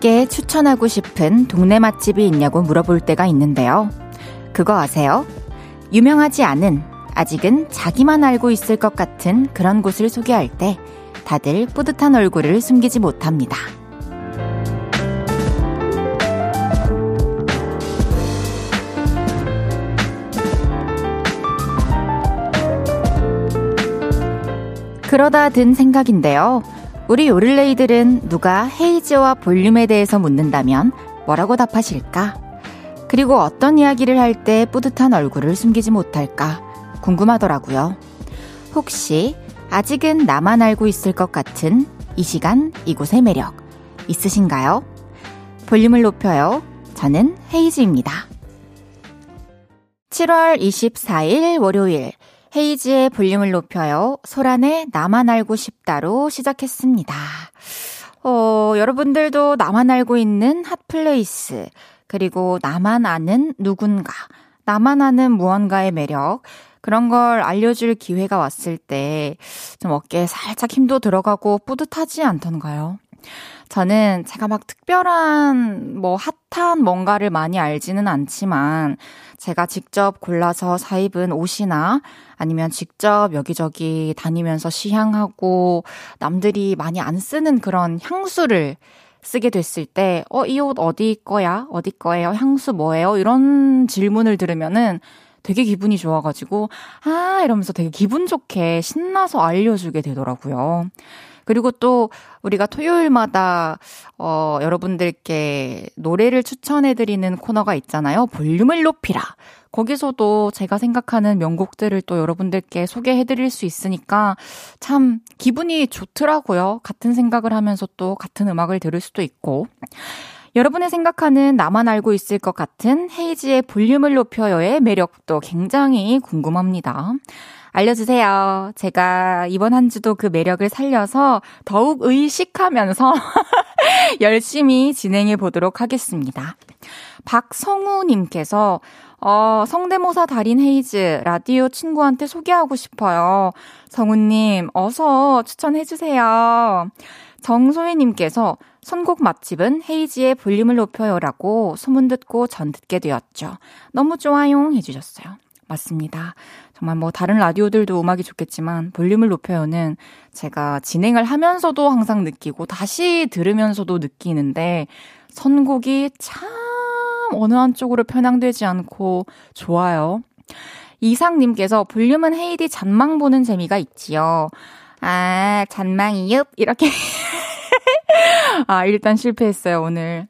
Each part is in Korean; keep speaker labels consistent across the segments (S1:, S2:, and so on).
S1: 여러분들에게 추천하고 싶은 동네 맛집이 있냐고 물어볼 때가 있는데요. 그거 아세요? 유명하지 않은, 아직은 자기만 알고 있을 것 같은 그런 곳을 소개할 때 다들 뿌듯한 얼굴을 숨기지 못합니다. 그러다 든 생각인데요. 우리 요를레이들은 누가 헤이즈와 볼륨에 대해서 묻는다면 뭐라고 답하실까? 그리고 어떤 이야기를 할 때 뿌듯한 얼굴을 숨기지 못할까? 궁금하더라고요. 혹시 아직은 나만 알고 있을 것 같은 이 시간 이곳의 매력 있으신가요? 볼륨을 높여요. 저는 헤이즈입니다. 7월 24일 월요일 헤이즈의 볼륨을 높여요. 소란의 나만 알고 싶다로 시작했습니다. 어, 여러분들도 나만 알고 있는 핫플레이스, 그리고 나만 아는 누군가, 나만 아는 무언가의 매력, 그런 걸 알려줄 기회가 왔을 때 좀 어깨에 살짝 힘도 들어가고 뿌듯하지 않던가요? 저는 제가 막 특별한 뭐 핫한 뭔가를 많이 알지는 않지만 제가 직접 골라서 사입은 옷이나 아니면 직접 여기저기 다니면서 시향하고 남들이 많이 안 쓰는 그런 향수를 쓰게 됐을 때, 어, 이 옷 어디 거야? 어디 거예요? 향수 뭐예요? 이런 질문을 들으면은 되게 기분이 좋아가지고, 아, 이러면서 되게 기분 좋게 신나서 알려주게 되더라고요. 그리고 또 우리가 토요일마다 어 여러분들께 노래를 추천해 드리는 코너가 있잖아요. 볼륨을 높이라. 거기서도 제가 생각하는 명곡들을 또 여러분들께 소개해 드릴 수 있으니까 참 기분이 좋더라고요. 같은 생각을 하면서 또 같은 음악을 들을 수도 있고. 여러분의 생각하는 나만 알고 있을 것 같은 헤이지의 볼륨을 높여요의 매력도 굉장히 궁금합니다. 알려주세요. 제가 이번 한 주도 그 매력을 살려서 더욱 의식하면서 열심히 진행해 보도록 하겠습니다. 박성우님께서 어, 성대모사 달인 헤이즈, 라디오 친구한테 소개하고 싶어요. 성우님, 어서 추천해 주세요. 정소희님께서 선곡 맛집은 헤이지의 볼륨을 높여요라고 소문 듣고 전 듣게 되었죠. 너무 좋아요 해주셨어요. 맞습니다. 정말 뭐 다른 라디오들도 음악이 좋겠지만 볼륨을 높여요는 제가 진행을 하면서도 항상 느끼고 다시 들으면서도 느끼는데 선곡이 참 어느 한쪽으로 편향되지 않고 좋아요. 이상님께서 볼륨은 헤이디 잔망 보는 재미가 있지요. 아, 잔망이요? 이렇게. 아, 일단 실패했어요, 오늘.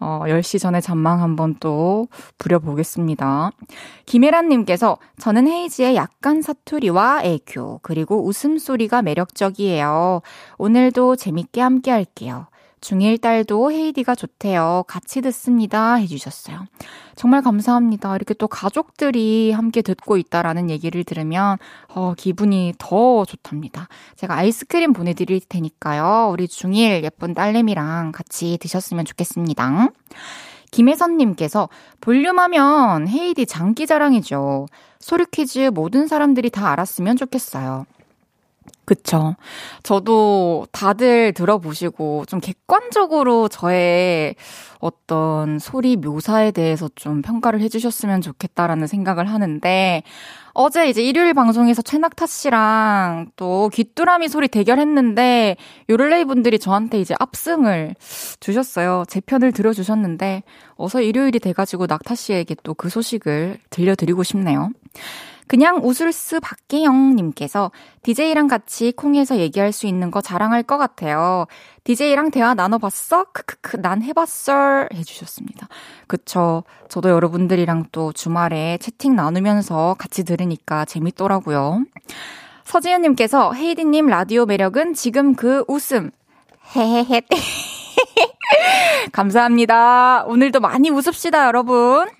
S1: 어, 10시 전에 전망 한번 또 부려보겠습니다. 김혜란님께서 저는 헤이지의 약간 사투리와 애교, 그리고 웃음소리가 매력적이에요. 오늘도 재밌게 함께 할게요. 중1 딸도 헤이디가 좋대요. 같이 듣습니다. 해주셨어요. 정말 감사합니다. 이렇게 또 가족들이 함께 듣고 있다라는 얘기를 들으면, 어, 기분이 더 좋답니다. 제가 아이스크림 보내드릴 테니까요. 우리 중1 예쁜 딸내미랑 같이 드셨으면 좋겠습니다. 김혜선님께서 볼륨하면 헤이디 장기 자랑이죠. 소리 퀴즈 모든 사람들이 다 알았으면 좋겠어요. 그쵸. 저도 다들 들어보시고 좀 객관적으로 저의 어떤 소리 묘사에 대해서 좀 평가를 해주셨으면 좋겠다라는 생각을 하는데 어제 이제 일요일 방송에서 최낙타 씨랑 또 귀뚜라미 소리 대결했는데 요를레이 분들이 저한테 이제 압승을 주셨어요. 제 편을 들어주셨는데 어서 일요일이 돼가지고 낙타 씨에게 또 그 소식을 들려드리고 싶네요. 그냥 웃을 수 박계영님께서 DJ랑 같이 콩에서 얘기할 수 있는 거 자랑할 것 같아요. DJ랑 대화 나눠봤어? 크크크, 난 해봤어. 해주셨습니다. 그쵸. 저도 여러분들이랑 또 주말에 채팅 나누면서 같이 들으니까 재밌더라고요. 서지현님께서 헤이디님 라디오 매력은 지금 그 웃음. 헤헤헤. 감사합니다. 오늘도 많이 웃읍시다, 여러분.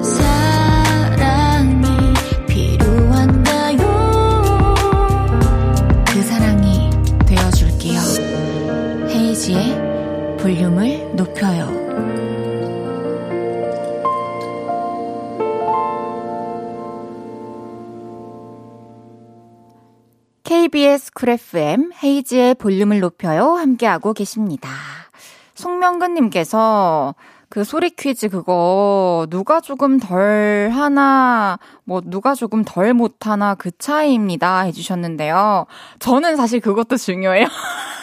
S1: 이은지의 볼륨을 높여요. KBS 쿨 FM 헤이지의 볼륨을 높여요. 함께하고 계십니다. 송명근님께서 그 소리 퀴즈 그거 누가 조금 덜 하나 뭐 누가 조금 덜 못하나 그 차이입니다 해주셨는데요. 저는 사실 그것도 중요해요.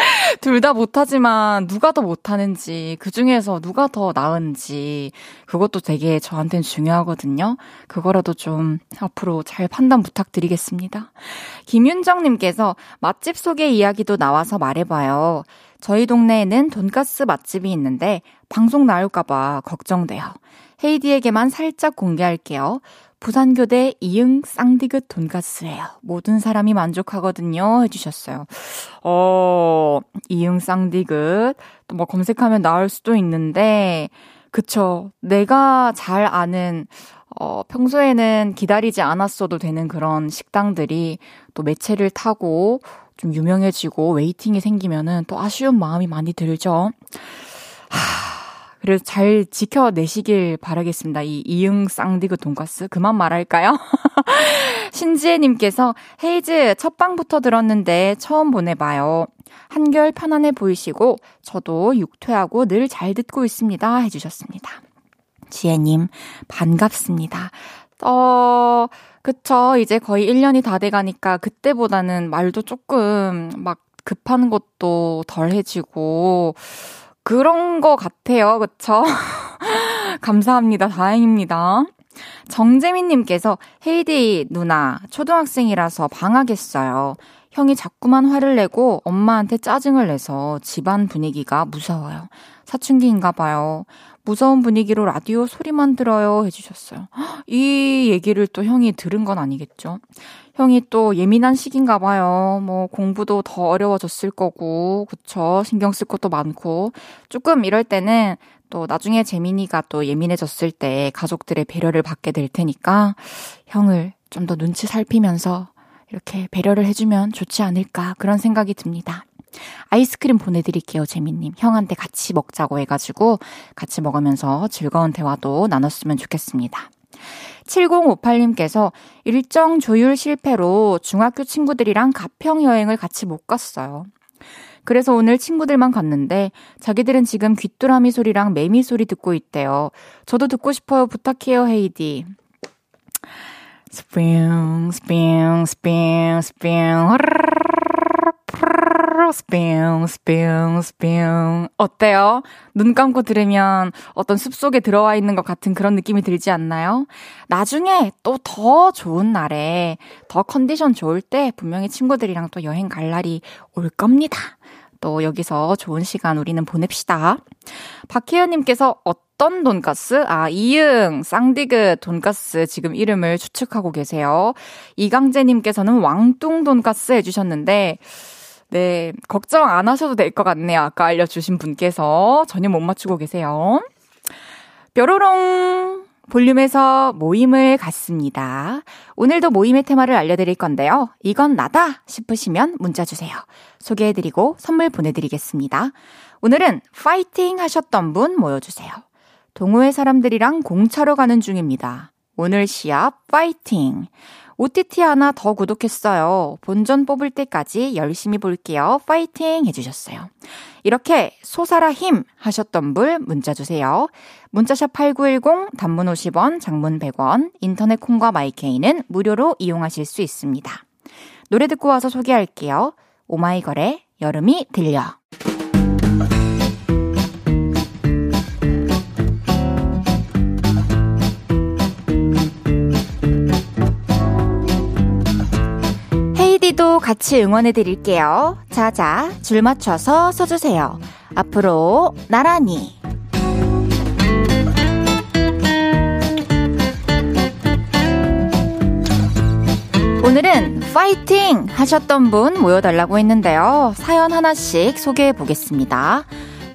S1: 둘 다 못하지만 누가 더 못하는지, 그 중에서 누가 더 나은지, 그것도 되게 저한테는 중요하거든요. 그거라도 좀 앞으로 잘 판단 부탁드리겠습니다. 김윤정님께서 맛집 소개 이야기도 나와서 말해봐요. 저희 동네에는 돈가스 맛집이 있는데 방송 나올까봐 걱정돼요. 헤이디에게만 살짝 공개할게요. 부산교대 이응 쌍디귿 돈가스예요. 모든 사람이 만족하거든요. 해주셨어요. 어, 이응 쌍디귿. 또 뭐 검색하면 나올 수도 있는데, 그쵸. 내가 잘 아는, 어, 평소에는 기다리지 않았어도 되는 그런 식당들이 또 매체를 타고 좀 유명해지고 waiting이 생기면은 또 아쉬운 마음이 많이 들죠. 하, 그래서 잘 지켜내시길 바라겠습니다. 이 이응 쌍디귿 돈가스. 그만 말할까요? 신지혜님께서 헤이즈 첫 방부터 들었는데 처음 보내봐요. 한결 편안해 보이시고 저도 육퇴하고 늘 잘 듣고 있습니다. 해주셨습니다. 지혜님, 반갑습니다. 어, 그쵸. 이제 거의 1년이 다 돼가니까 그때보다는 말도 조금 막 급한 것도 덜해지고, 그런 거 같아요. 그쵸? 감사합니다. 다행입니다. 정재민님께서 헤이디 누나 초등학생이라서 방학했어요. 형이 자꾸만 화를 내고 엄마한테 짜증을 내서 집안 분위기가 무서워요. 사춘기인가 봐요. 무서운 분위기로 라디오 소리만 들어요 해주셨어요. 이 얘기를 또 형이 들은 건 아니겠죠? 형이 또 예민한 시기인가 봐요. 뭐 공부도 더 어려워졌을 거고, 그쵸? 신경 쓸 것도 많고. 조금 이럴 때는 또 나중에 재민이가 또 예민해졌을 때 가족들의 배려를 받게 될 테니까 형을 좀 더 눈치 살피면서 이렇게 배려를 해주면 좋지 않을까 그런 생각이 듭니다. 아이스크림 보내드릴게요, 재민님. 형한테 같이 먹자고 해가지고 같이 먹으면서 즐거운 대화도 나눴으면 좋겠습니다. 7058님께서 일정 조율 실패로 중학교 친구들이랑 가평 여행을 같이 못 갔어요. 그래서 오늘 친구들만 갔는데 자기들은 지금 귀뚜라미 소리랑 매미 소리 듣고 있대요. 저도 듣고 싶어요. 부탁해요, 헤이디. 스핑, 스핑, 스핑, 스핑. 스핑, 스핑. 어때요? 눈 감고 들으면 어떤 숲속에 들어와 있는 것 같은 그런 느낌이 들지 않나요? 나중에 또 더 좋은 날에, 더 컨디션 좋을 때 분명히 친구들이랑 또 여행 갈 날이 올 겁니다. 또 여기서 좋은 시간 우리는 보냅시다. 박혜연님께서 어떤 돈가스? 아, 이응, 쌍디그 돈가스 지금 이름을 추측하고 계세요. 이강재님께서는 왕뚱 돈가스 해주셨는데, 네, 걱정 안 하셔도 될 것 같네요. 아까 알려주신 분께서 전혀 못 맞추고 계세요. 뾰로롱! 볼륨에서 모임을 갖습니다. 오늘도 모임의 테마를 알려드릴 건데요. 이건 나다 싶으시면 문자 주세요. 소개해드리고 선물 보내드리겠습니다. 오늘은 파이팅 하셨던 분 모여주세요. 동호회 사람들이랑 공차로 가는 중입니다. 오늘 시합 파이팅! OTT 하나 더 구독했어요. 본전 뽑을 때까지 열심히 볼게요. 파이팅 해주셨어요. 이렇게 소사라 힘 하셨던 분 문자 주세요. 문자샵 8910 단문 50원, 장문 100원, 인터넷 콩과 마이케이는 무료로 이용하실 수 있습니다. 노래 듣고 와서 소개할게요. 오마이걸의 여름이 들려. 우리도 같이 응원해 드릴게요. 자자, 줄 맞춰서 서주세요. 앞으로 나란히. 오늘은 파이팅 하셨던 분 모여달라고 했는데요. 사연 하나씩 소개해 보겠습니다.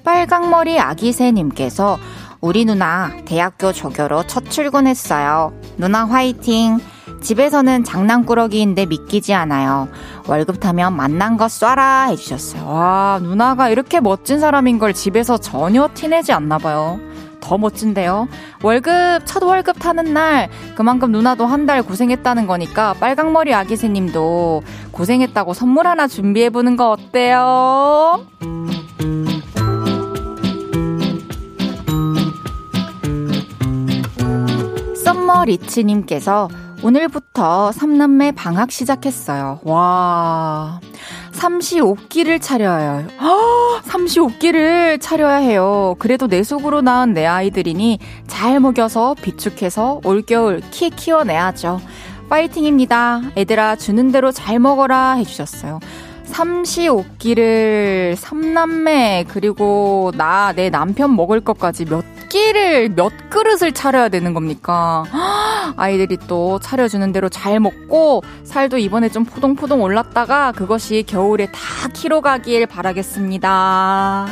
S1: 빨강머리 아기새님께서 우리 누나 대학교 조교로 첫 출근했어요. 누나 화이팅! 집에서는 장난꾸러기인데 믿기지 않아요. 월급 타면 만난 거 쏴라 해주셨어요. 와, 누나가 이렇게 멋진 사람인 걸 집에서 전혀 티내지 않나 봐요. 더 멋진데요. 월급, 첫 월급 타는 날, 그만큼 누나도 한 달 고생했다는 거니까 빨강머리 아기새님도 고생했다고 선물 하나 준비해보는 거 어때요? 썸머 리치님께서 오늘부터 삼남매 방학 시작했어요. 와. 삼시 옥기를 차려야 해요. 삼시 옥기를 차려야 해요. 그래도 내 속으로 낳은 내 아이들이니 잘 먹여서 비축해서 올겨울 키 키워내야죠. 파이팅입니다. 애들아 주는 대로 잘 먹어라 해주셨어요. 삼시옥기를 삼남매 그리고 나 내 남편 먹을 것까지 몇 끼를 몇 그릇을 차려야 되는 겁니까? 아이들이 또 차려주는 대로 잘 먹고 살도 이번에 좀 포동포동 올랐다가 그것이 겨울에 다 키로 가길 바라겠습니다.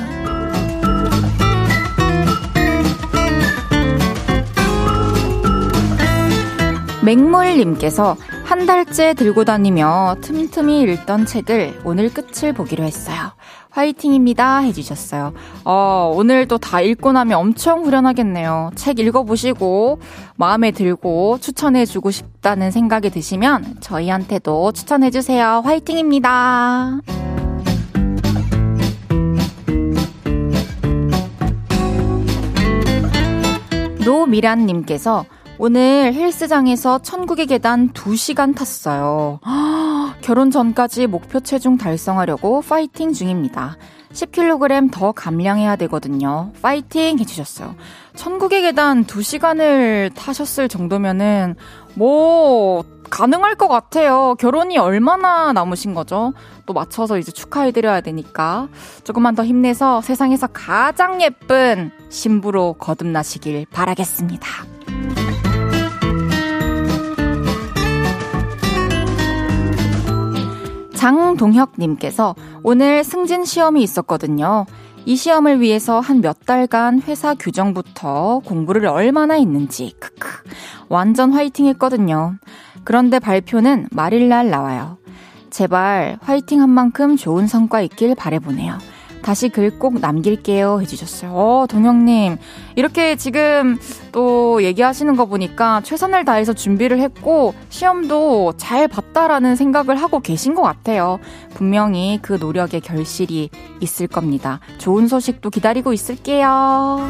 S1: 맹물님께서 한 달째 들고 다니며 틈틈이 읽던 책을 오늘 끝을 보기로 했어요. 화이팅입니다. 해주셨어요. 어, 오늘 또 다 읽고 나면 엄청 후련하겠네요. 책 읽어보시고 마음에 들고 추천해주고 싶다는 생각이 드시면 저희한테도 추천해주세요. 화이팅입니다. 노미란님께서 오늘 헬스장에서 천국의 계단 2시간 탔어요. 결혼 전까지 목표 체중 달성하려고 파이팅 중입니다. 10kg 더 감량해야 되거든요. 파이팅 해주셨어요. 천국의 계단 2시간을 타셨을 정도면은, 뭐, 가능할 것 같아요. 결혼이 얼마나 남으신 거죠? 또 맞춰서 이제 축하해드려야 되니까. 조금만 더 힘내서 세상에서 가장 예쁜 신부로 거듭나시길 바라겠습니다. 장동혁님께서 오늘 승진 시험이 있었거든요. 이 시험을 위해서 한 몇 달간 회사 규정부터 공부를 얼마나 했는지, 크크. 완전 화이팅 했거든요. 그런데 발표는 말일 날 나와요. 제발 화이팅 한 만큼 좋은 성과 있길 바래보네요. 다시 글 꼭 남길게요 해주셨어요. 어, 동영님. 이렇게 지금 또 얘기하시는 거 보니까 최선을 다해서 준비를 했고, 시험도 잘 봤다라는 생각을 하고 계신 것 같아요. 분명히 그 노력의 결실이 있을 겁니다. 좋은 소식도 기다리고 있을게요.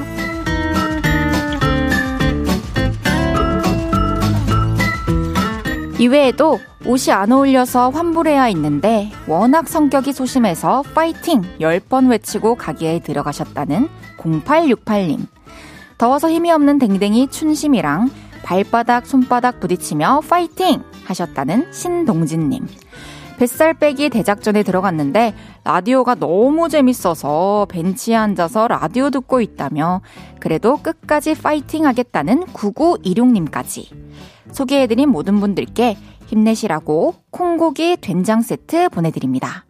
S1: 이외에도 옷이 안 어울려서 환불해야 있는데 워낙 성격이 소심해서 파이팅 10번 외치고 가게에 들어가셨다는 0868님. 더워서 힘이 없는 댕댕이 춘심이랑 발바닥 손바닥 부딪히며 파이팅 하셨다는 신동진님. 뱃살 빼기 대작전에 들어갔는데 라디오가 너무 재밌어서 벤치에 앉아서 라디오 듣고 있다며 그래도 끝까지 파이팅 하겠다는 9926님까지 소개해드린 모든 분들께 힘내시라고 콩고기 된장 세트 보내드립니다.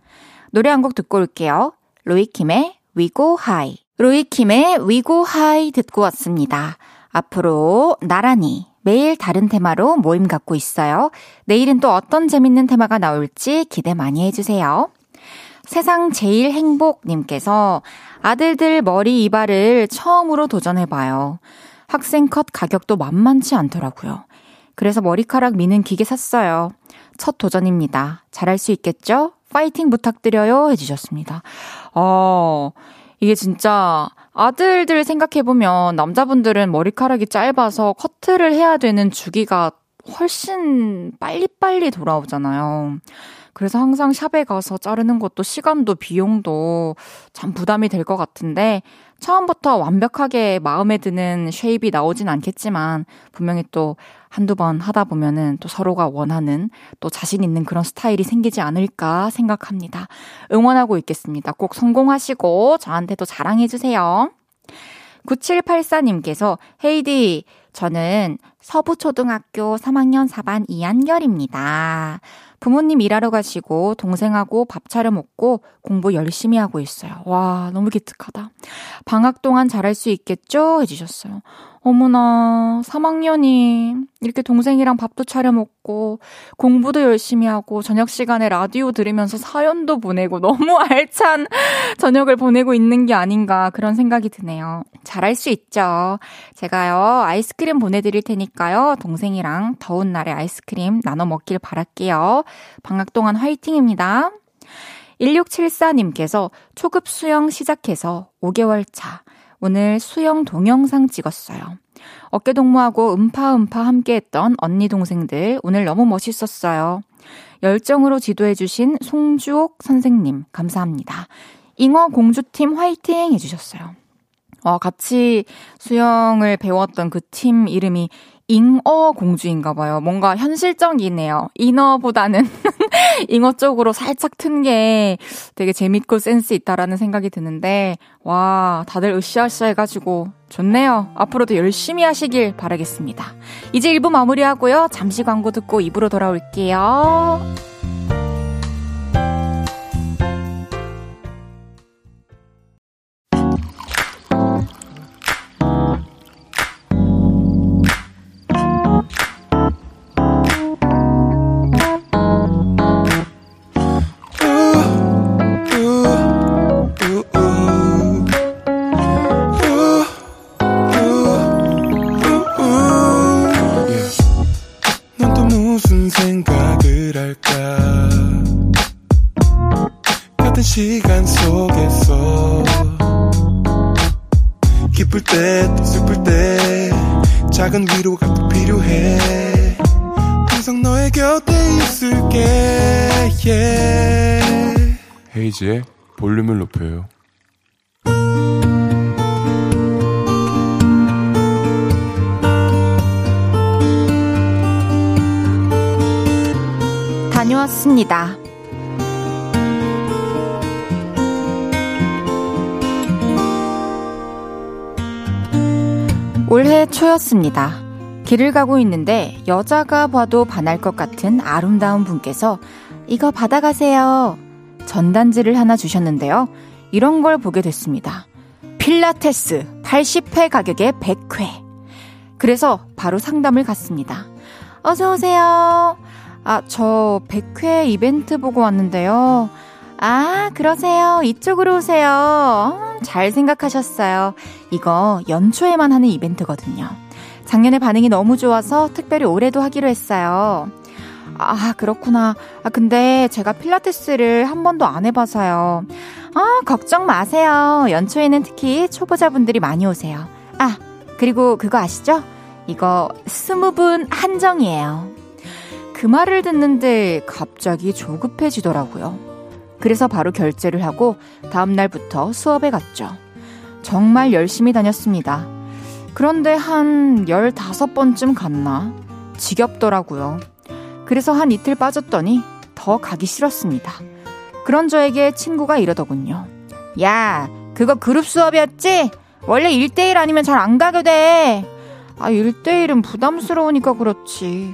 S1: 노래 한 곡 듣고 올게요. 로이킴의 We Go High. 로이킴의 We Go High 듣고 왔습니다. 앞으로 나란히 매일 다른 테마로 모임 갖고 있어요. 내일은 또 어떤 재밌는 테마가 나올지 기대 많이 해주세요. 세상 제일 행복님께서 아들들 머리 이발을 처음으로 도전해봐요. 학생 컷 가격도 만만치 않더라고요. 그래서 머리카락 미는 기계 샀어요. 첫 도전입니다. 잘할 수 있겠죠? 파이팅 부탁드려요. 해주셨습니다. 어, 이게 진짜 아들들 생각해보면 남자분들은 머리카락이 짧아서 커트를 해야 되는 주기가 훨씬 빨리빨리 돌아오잖아요. 그래서 항상 샵에 가서 자르는 것도 시간도 비용도 참 부담이 될 것 같은데 처음부터 완벽하게 마음에 드는 쉐입이 나오진 않겠지만 분명히 또 한두 번 하다 보면은 또 서로가 원하는 또 자신 있는 그런 스타일이 생기지 않을까 생각합니다. 응원하고 있겠습니다. 꼭 성공하시고 저한테도 자랑해주세요. 9784님께서 헤이디, 저는 서부초등학교 3학년 4반 이한결입니다. 부모님 일하러 가시고 동생하고 밥 차려 먹고 공부 열심히 하고 있어요. 와, 너무 기특하다. 방학 동안 잘할 수 있겠죠? 해주셨어요. 어머나, 3학년이 이렇게 동생이랑 밥도 차려 먹고, 공부도 열심히 하고, 저녁 시간에 라디오 들으면서 사연도 보내고, 너무 알찬 저녁을 보내고 있는 게 아닌가, 그런 생각이 드네요. 잘할 수 있죠. 제가요, 아이스크림 보내드릴 테니까요, 동생이랑 더운 날에 아이스크림 나눠 먹길 바랄게요. 방학 동안 화이팅입니다. 1674님께서 초급 수영 시작해서 5개월 차. 오늘 수영 동영상 찍었어요. 어깨 동무하고 음파음파 함께 했던 언니 동생들 오늘 너무 멋있었어요. 열정으로 지도해주신 송주옥 선생님, 감사합니다. 잉어 공주팀 화이팅 해주셨어요. 어, 같이 수영을 배웠던 그 팀 이름이 잉어 공주인가 봐요. 뭔가 현실적이네요. 인어보다는 잉어 쪽으로 살짝 튼 게 되게 재밌고 센스 있다라는 생각이 드는데, 와, 다들 으쌰으쌰 해가지고 좋네요. 앞으로도 열심히 하시길 바라겠습니다. 이제 1부 마무리하고요. 잠시 광고 듣고 2부로 돌아올게요. 초였습니다. 길을 가고 있는데 여자가 봐도 반할 것 같은 아름다운 분께서 이거 받아가세요. 전단지를 하나 주셨는데요. 이런 걸 보게 됐습니다. 필라테스 80회 가격에 100회. 그래서 바로 상담을 갔습니다. 어서오세요. 아, 저 100회 이벤트 보고 왔는데요. 아, 그러세요. 이쪽으로 오세요. 어, 잘 생각하셨어요. 이거 연초에만 하는 이벤트거든요. 작년에 반응이 너무 좋아서 특별히 올해도 하기로 했어요. 아, 그렇구나. 아, 근데 제가 필라테스를 한 번도 안 해봐서요. 아, 걱정 마세요. 연초에는 특히 초보자분들이 많이 오세요. 아, 그리고 그거 아시죠? 이거 스무 분 한정이에요. 그 말을 듣는데 갑자기 조급해지더라고요. 그래서 바로 결제를 하고 다음날부터 수업에 갔죠. 정말 열심히 다녔습니다. 그런데 한 15번쯤 갔나? 지겹더라고요. 그래서 한 이틀 빠졌더니 더 가기 싫었습니다. 그런 저에게 친구가 이러더군요. 야, 그거 그룹 수업이었지? 원래 1대1 아니면 잘 안 가게 돼. 아, 1대1은 부담스러우니까 그렇지.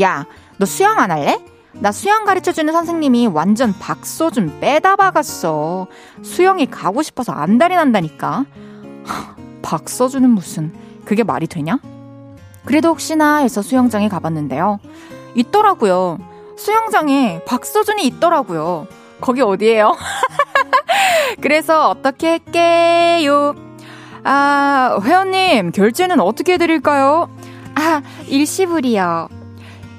S1: 야, 너 수영 안 할래? 나 수영 가르쳐주는 선생님이 완전 박소 좀 빼다 박았어. 수영이 가고 싶어서 안달이 난다니까. 박 써주는 무슨, 그게 말이 되냐? 그래도 혹시나 해서 수영장에 가봤는데요. 있더라고요. 수영장에 박서준이 있더라고요. 거기 어디예요? 그래서 어떻게 할게요? 아, 회원님, 결제는 어떻게 해드릴까요? 아, 일시불이요.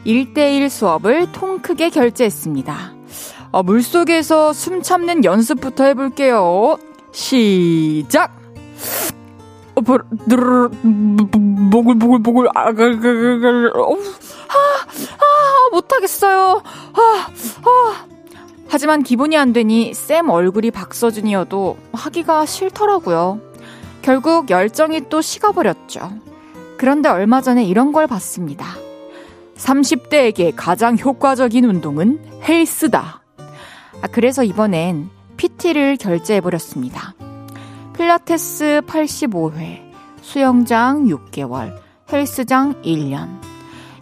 S1: 1대1 수업을 통 크게 결제했습니다. 아, 물속에서 숨 참는 연습부터 해볼게요. 시작! 보글보글보글, 아글글글, 아, 아, 못하겠어요. 아, 아. 하지만 기분이 안 되니 쌤 얼굴이 박서준이어도 하기가 싫더라고요. 결국 열정이 또 식어버렸죠. 그런데 얼마 전에 이런 걸 봤습니다. 30대에게 가장 효과적인 운동은 헬스다. 아, 그래서 이번엔 PT를 결제해버렸습니다. 필라테스 85회, 수영장 6개월, 헬스장 1년.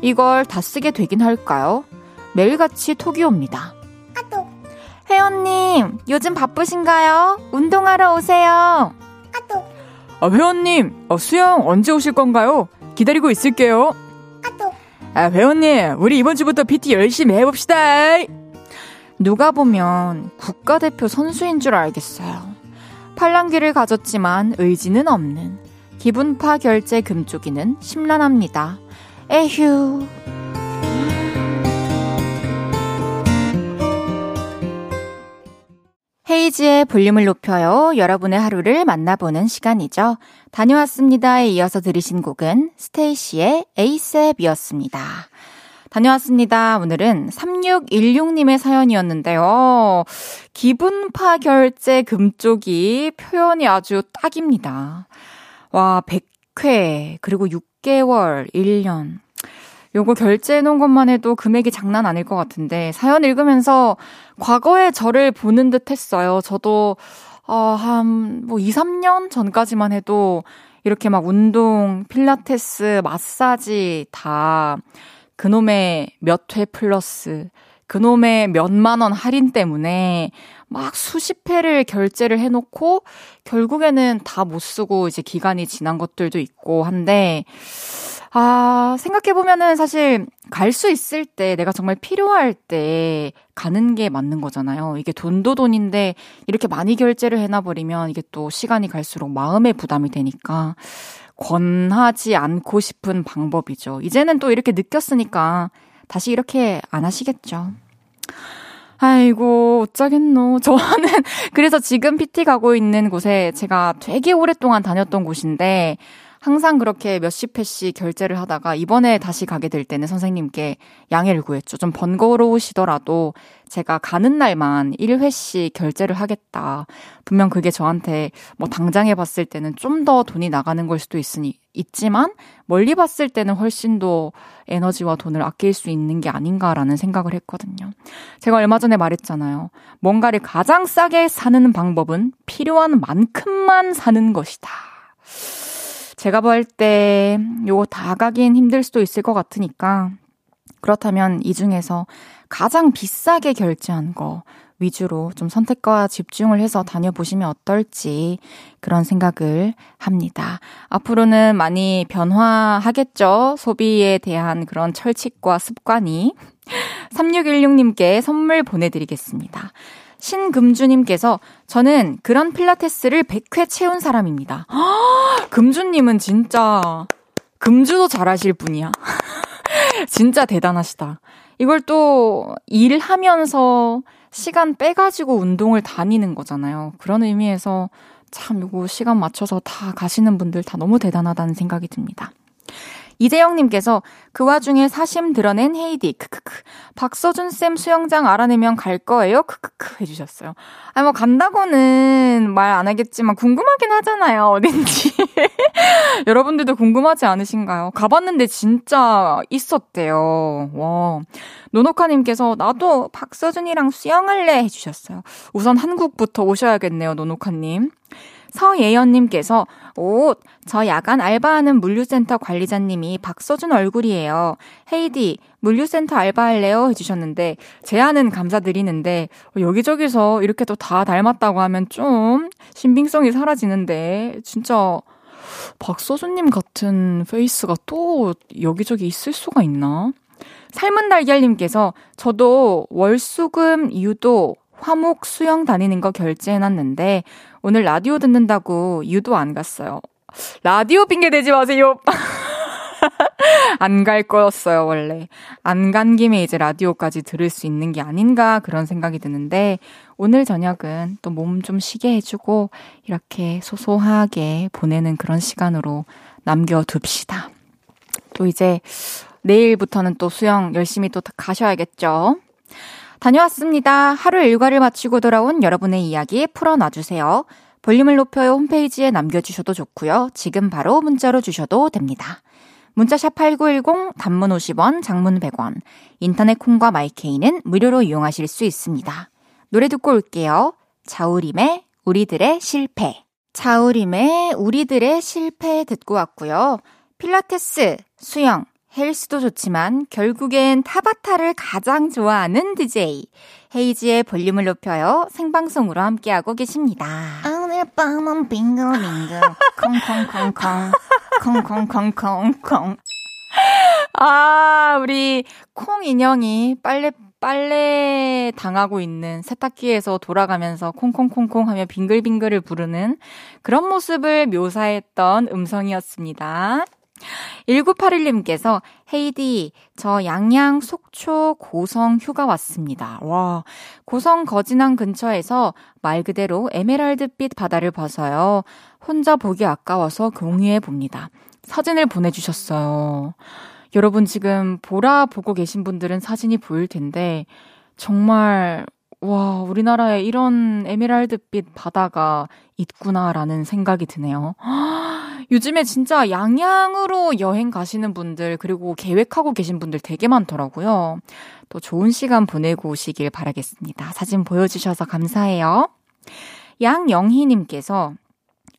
S1: 이걸 다 쓰게 되긴 할까요? 매일같이 톡이 옵니다. 아또. 회원님, 요즘 바쁘신가요? 운동하러 오세요. 아또.
S2: 아, 회원님, 어, 수영 언제 오실 건가요? 기다리고 있을게요. 아또. 아, 회원님, 우리 이번 주부터 PT 열심히 해봅시다.
S1: 누가 보면 국가대표 선수인 줄 알겠어요. 팔랑귀를 가졌지만 의지는 없는 기분파 결제 금쪽이는 심란합니다. 에휴. 헤이지의 볼륨을 높여요. 여러분의 하루를 만나보는 시간이죠. 다녀왔습니다에 이어서 들으신 곡은 스테이시의 에이셉이었습니다. 다녀왔습니다. 오늘은 3616님의 사연이었는데요. 기분파 결제 금쪽이 표현이 아주 딱입니다. 와, 100회, 그리고 6개월, 1년. 요거 결제해 놓은 것만 해도 금액이 장난 아닐 것 같은데, 사연 읽으면서 과거의 저를 보는 듯 했어요. 저도, 어, 한, 뭐, 2, 3년 전까지만 해도 이렇게 막 운동, 필라테스, 마사지 다 그놈의 몇 회 플러스, 그놈의 몇만 원 할인 때문에 막 수십 회를 결제를 해놓고 결국에는 다 못 쓰고 이제 기간이 지난 것들도 있고 한데, 아, 생각해보면은 사실 갈 수 있을 때 내가 정말 필요할 때 가는 게 맞는 거잖아요. 이게 돈도 돈인데 이렇게 많이 결제를 해놔버리면 이게 또 시간이 갈수록 마음의 부담이 되니까 권하지 않고 싶은 방법이죠. 이제는 또 이렇게 느꼈으니까 다시 이렇게 안 하시겠죠. 아이고, 어쩌겠노. 저는, 그래서 지금 PT 가고 있는 곳에 제가 되게 오랫동안 다녔던 곳인데, 항상 그렇게 몇십 회씩 결제를 하다가 이번에 다시 가게 될 때는 선생님께 양해를 구했죠. 좀 번거로우시더라도 제가 가는 날만 1회씩 결제를 하겠다. 분명 그게 저한테 뭐 당장 해봤을 때는 좀 더 돈이 나가는 걸 수도 있으니, 있지만 멀리 봤을 때는 훨씬 더 에너지와 돈을 아낄 수 있는 게 아닌가라는 생각을 했거든요. 제가 얼마 전에 말했잖아요. 뭔가를 가장 싸게 사는 방법은 필요한 만큼만 사는 것이다. 제가 볼 때 요거 다 가긴 힘들 수도 있을 것 같으니까 그렇다면 이 중에서 가장 비싸게 결제한 거 위주로 좀 선택과 집중을 해서 다녀보시면 어떨지 그런 생각을 합니다. 앞으로는 많이 변화하겠죠? 소비에 대한 그런 철칙과 습관이. 3616님께 선물 보내드리겠습니다. 신금주님께서 저는 그런 필라테스를 100회 채운 사람입니다. 금주님은 진짜 금주도 잘하실 분이야. 진짜 대단하시다. 이걸 또 일하면서 시간 빼가지고 운동을 다니는 거잖아요. 그런 의미에서 참 이거 시간 맞춰서 다 가시는 분들 다 너무 대단하다는 생각이 듭니다. 이재영님께서 그 와중에 사심 드러낸 헤이디, 크크크. 박서준 쌤 수영장 알아내면 갈 거예요? 크크크 해주셨어요. 아니, 뭐, 간다고는 말 안 하겠지만 궁금하긴 하잖아요, 어딘지. 여러분들도 궁금하지 않으신가요? 가봤는데 진짜 있었대요. 와. 노노카님께서 나도 박서준이랑 수영할래 해주셨어요. 우선 한국부터 오셔야겠네요, 노노카님. 서예연님께서 옷, 저 야간 알바하는 물류센터 관리자님이 박서준 얼굴이에요. 헤이디, 물류센터 알바할래요? 해주셨는데, 제안은 감사드리는데, 여기저기서 이렇게 또 다 닮았다고 하면 좀 신빙성이 사라지는데, 진짜, 박서준님 같은 face가 또 여기저기 있을 수가 있나? 삶은 달걀님께서 저도 월수금 유도 화목 수영 다니는 거 결제해놨는데 오늘 라디오 듣는다고 유도 안 갔어요. 라디오 핑계 대지 마세요. 안 갈 거였어요, 원래. 안 간 김에 이제 라디오까지 들을 수 있는 게 아닌가 그런 생각이 드는데 오늘 저녁은 또 몸 좀 쉬게 해주고 이렇게 소소하게 보내는 그런 시간으로 남겨둡시다. 또 이제 내일부터는 또 수영 열심히 또 가셔야겠죠? 다녀왔습니다. 하루 일과를 마치고 돌아온 여러분의 이야기 풀어놔주세요. 볼륨을 높여요 홈페이지에 남겨주셔도 좋고요. 지금 바로 문자로 주셔도 됩니다. 문자샵 8910 단문 50원, 장문 100원. 인터넷 콩과 마이케이는 무료로 이용하실 수 있습니다. 노래 듣고 올게요. 자우림의 우리들의 실패. 자우림의 우리들의 실패 듣고 왔고요. 필라테스, 수영, 헬스도 좋지만 결국엔 타바타를 가장 좋아하는 DJ. 헤이지의 볼륨을 높여요. 생방송으로 함께하고 계십니다.
S3: 오늘 밤은 빙글빙글. 콩콩콩콩. 콩콩콩콩콩.
S1: 아, 우리 콩 인형이 빨래, 빨래 당하고 있는 세탁기에서 돌아가면서 콩콩콩콩 하며 빙글빙글을 부르는 그런 모습을 묘사했던 음성이었습니다. 1981님께서 헤이디, 저 양양 속초 고성 휴가 왔습니다. 와, 고성 거진항 근처에서 말 그대로 에메랄드빛 바다를 봐서요. 혼자 보기 아까워서 공유해 봅니다. 사진을 보내주셨어요. 여러분 지금 보라 보고 계신 분들은 사진이 보일 텐데, 정말, 와, 우리나라에 이런 에메랄드빛 바다가 있구나라는 생각이 드네요. 요즘에 진짜 양양으로 여행 가시는 분들, 그리고 계획하고 계신 분들 되게 많더라고요. 또 좋은 시간 보내고 오시길 바라겠습니다. 사진 보여주셔서 감사해요. 양영희님께서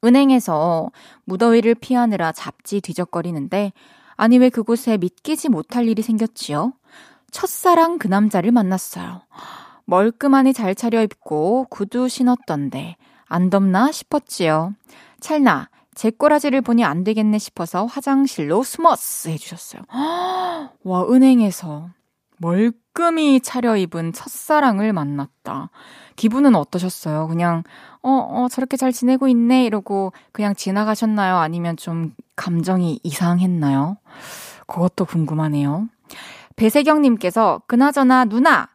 S1: 은행에서 무더위를 피하느라 잡지 뒤적거리는데, 아니 왜 그곳에 믿기지 못할 일이 생겼지요? 첫사랑 그 남자를 만났어요. 멀끔하니 잘 차려입고 구두 신었던데 안 덥나 싶었지요. 찰나 제 꼬라지를 보니 안 되겠네 싶어서 화장실로 숨었스 해주셨어요. 와 은행에서 멀끔히 차려입은 첫사랑을 만났다. 기분은 어떠셨어요? 그냥 어, 어, 저렇게 잘 지내고 있네 이러고 그냥 지나가셨나요? 아니면 좀 감정이 이상했나요? 그것도 궁금하네요. 배세경님께서 그나저나 누나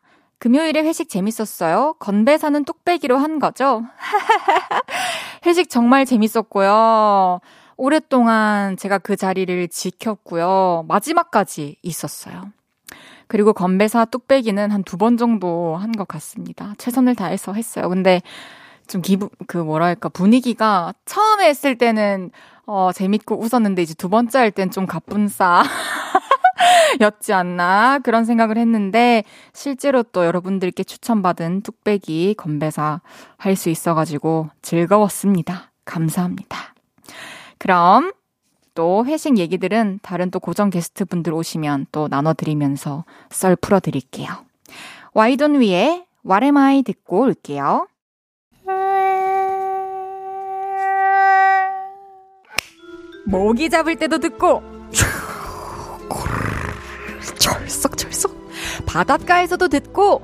S1: 금요일에 회식 재밌었어요. 건배 사는 뚝배기로 한 거죠? 회식 정말 재밌었고요. 오랫동안 제가 그 자리를 지켰고요. 마지막까지 있었어요. 그리고 건배사 뚝배기는 한 두 번 정도 한 것 같습니다. 최선을 다해서 했어요. 근데 좀 기분, 그 뭐랄까, 분위기가 처음에 했을 때는, 어, 재밌고 웃었는데 이제 두 번째 할 땐 좀 가뿐싸. 였지 않나 그런 생각을 했는데 실제로 또 여러분들께 추천받은 뚝배기 건배사 할 수 있어가지고 즐거웠습니다. 감사합니다. 그럼 또 회식 얘기들은 다른 또 고정 게스트 분들 오시면 또 나눠드리면서 썰 풀어드릴게요. 와이돈 위에 와레마이 듣고 올게요. 모기 잡을 때도 듣고 철썩철썩 바닷가에서도 듣고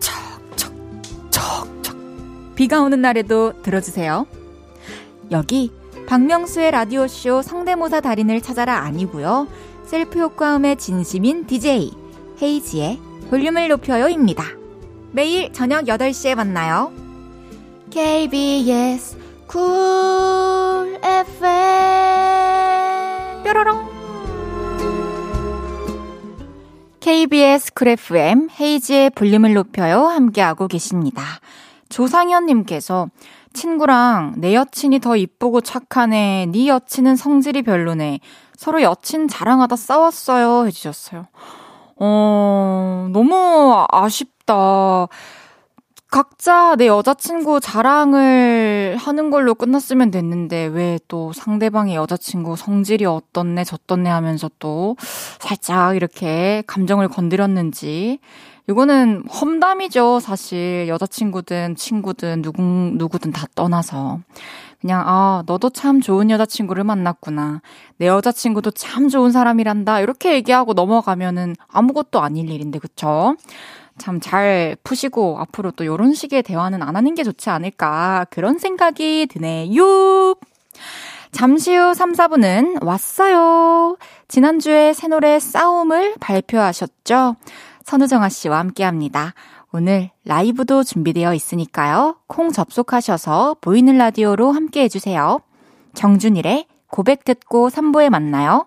S1: 척척 척척 비가 오는 날에도 들어주세요. 여기 박명수의 라디오쇼 성대모사 달인을 찾아라 아니고요. 셀프 효과음의 진심인 DJ 헤이지의 볼륨을 높여요입니다. 매일 저녁 8시에 만나요. KBS 쿨 FM 뾰로롱 KBS 쿨 FM 헤이즈의 볼륨을 높여요 함께하고 계십니다. 조상현님께서 친구랑 내 여친이 더 이쁘고 착하네. 네 여친은 성질이 별로네. 서로 여친 자랑하다 싸웠어요. 해주셨어요. 어, 너무 아쉽다. 각자 내 여자친구 자랑을 하는 걸로 끝났으면 됐는데 왜 또 상대방의 여자친구 성질이 어떻네 저떻네 하면서 또 살짝 이렇게 감정을 건드렸는지 이거는 험담이죠, 사실. 여자친구든 친구든 누구, 누구든 다 떠나서. 그냥, 아, 너도 참 좋은 여자친구를 만났구나. 내 여자친구도 참 좋은 사람이란다. 이렇게 얘기하고 넘어가면은 아무것도 아닐 일인데, 그쵸? 참 잘 푸시고 앞으로 또 이런 식의 대화는 안 하는 게 좋지 않을까. 그런 생각이 드네요. 잠시 후 3, 4분은 왔어요. 지난주에 새 노래 싸움을 발표하셨죠? 선우정아 씨와 함께 합니다. 오늘 라이브도 준비되어 있으니까요. 콩 접속하셔서 보이는 라디오로 함께 해주세요. 정준일의 고백 듣고 3부에 만나요.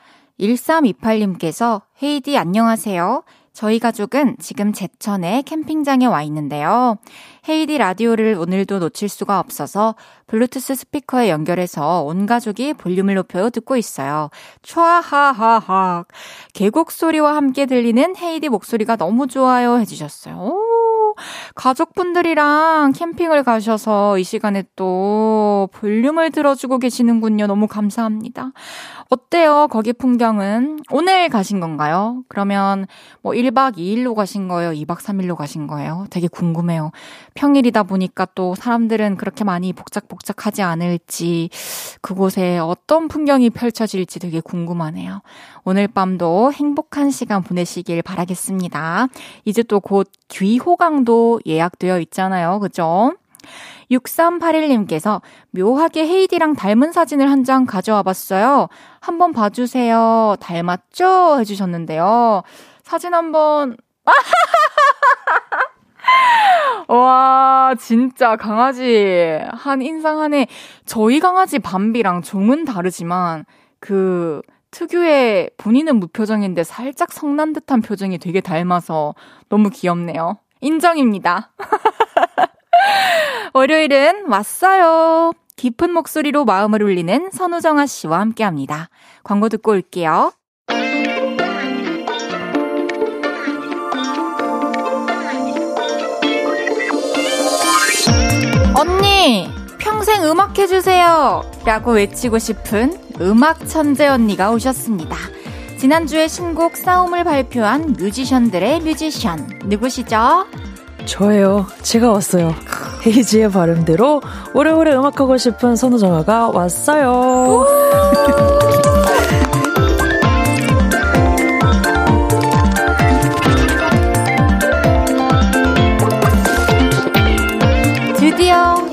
S1: 1328님께서 헤이디 안녕하세요. 저희 가족은 지금 제천의 캠핑장에 와 있는데요. 헤이디 라디오를 오늘도 놓칠 수가 없어서 블루투스 스피커에 연결해서 온 가족이 볼륨을 높여 듣고 있어요. 촤하하하. 계곡 소리와 함께 들리는 헤이디 목소리가 너무 좋아요 해주셨어요. 오, 가족분들이랑 캠핑을 가셔서 이 시간에 또 볼륨을 들어주고 계시는군요. 너무 감사합니다. 어때요? 거기 풍경은? 오늘 가신 건가요? 그러면 뭐 1박 2일로 가신 거예요? 2박 3일로 가신 거예요? 되게 궁금해요. 평일이다 보니까 또 사람들은 그렇게 많이 복작복작하지 않을지, 그곳에 어떤 풍경이 펼쳐질지 되게 궁금하네요. 오늘 밤도 행복한 시간 보내시길 바라겠습니다. 이제 또 곧 귀호강도 예약되어 있잖아요. 그죠? 6381님께서 묘하게 헤이디랑 닮은 사진을 한 장 가져와 봤어요. 한번 봐주세요. 닮았죠? 해주셨는데요. 사진 한번. 와, 진짜 강아지 한 인상 한에 저희 강아지 밤비랑 종은 다르지만 그 특유의 본인은 무표정인데 살짝 성난 듯한 표정이 되게 닮아서 너무 귀엽네요. 인정입니다. 월요일은 왔어요. 깊은 목소리로 마음을 울리는 선우정아 씨와 함께 합니다. 광고 듣고 올게요. 언니, 평생 음악 해주세요. 라고 외치고 싶은 음악 천재 언니가 오셨습니다. 지난주에 신곡 싸움을 발표한 뮤지션들의 뮤지션. 누구시죠?
S4: 저예요. 제가 왔어요. 헤이지의 발음대로 오래오래 음악하고 싶은 선우정아가 왔어요.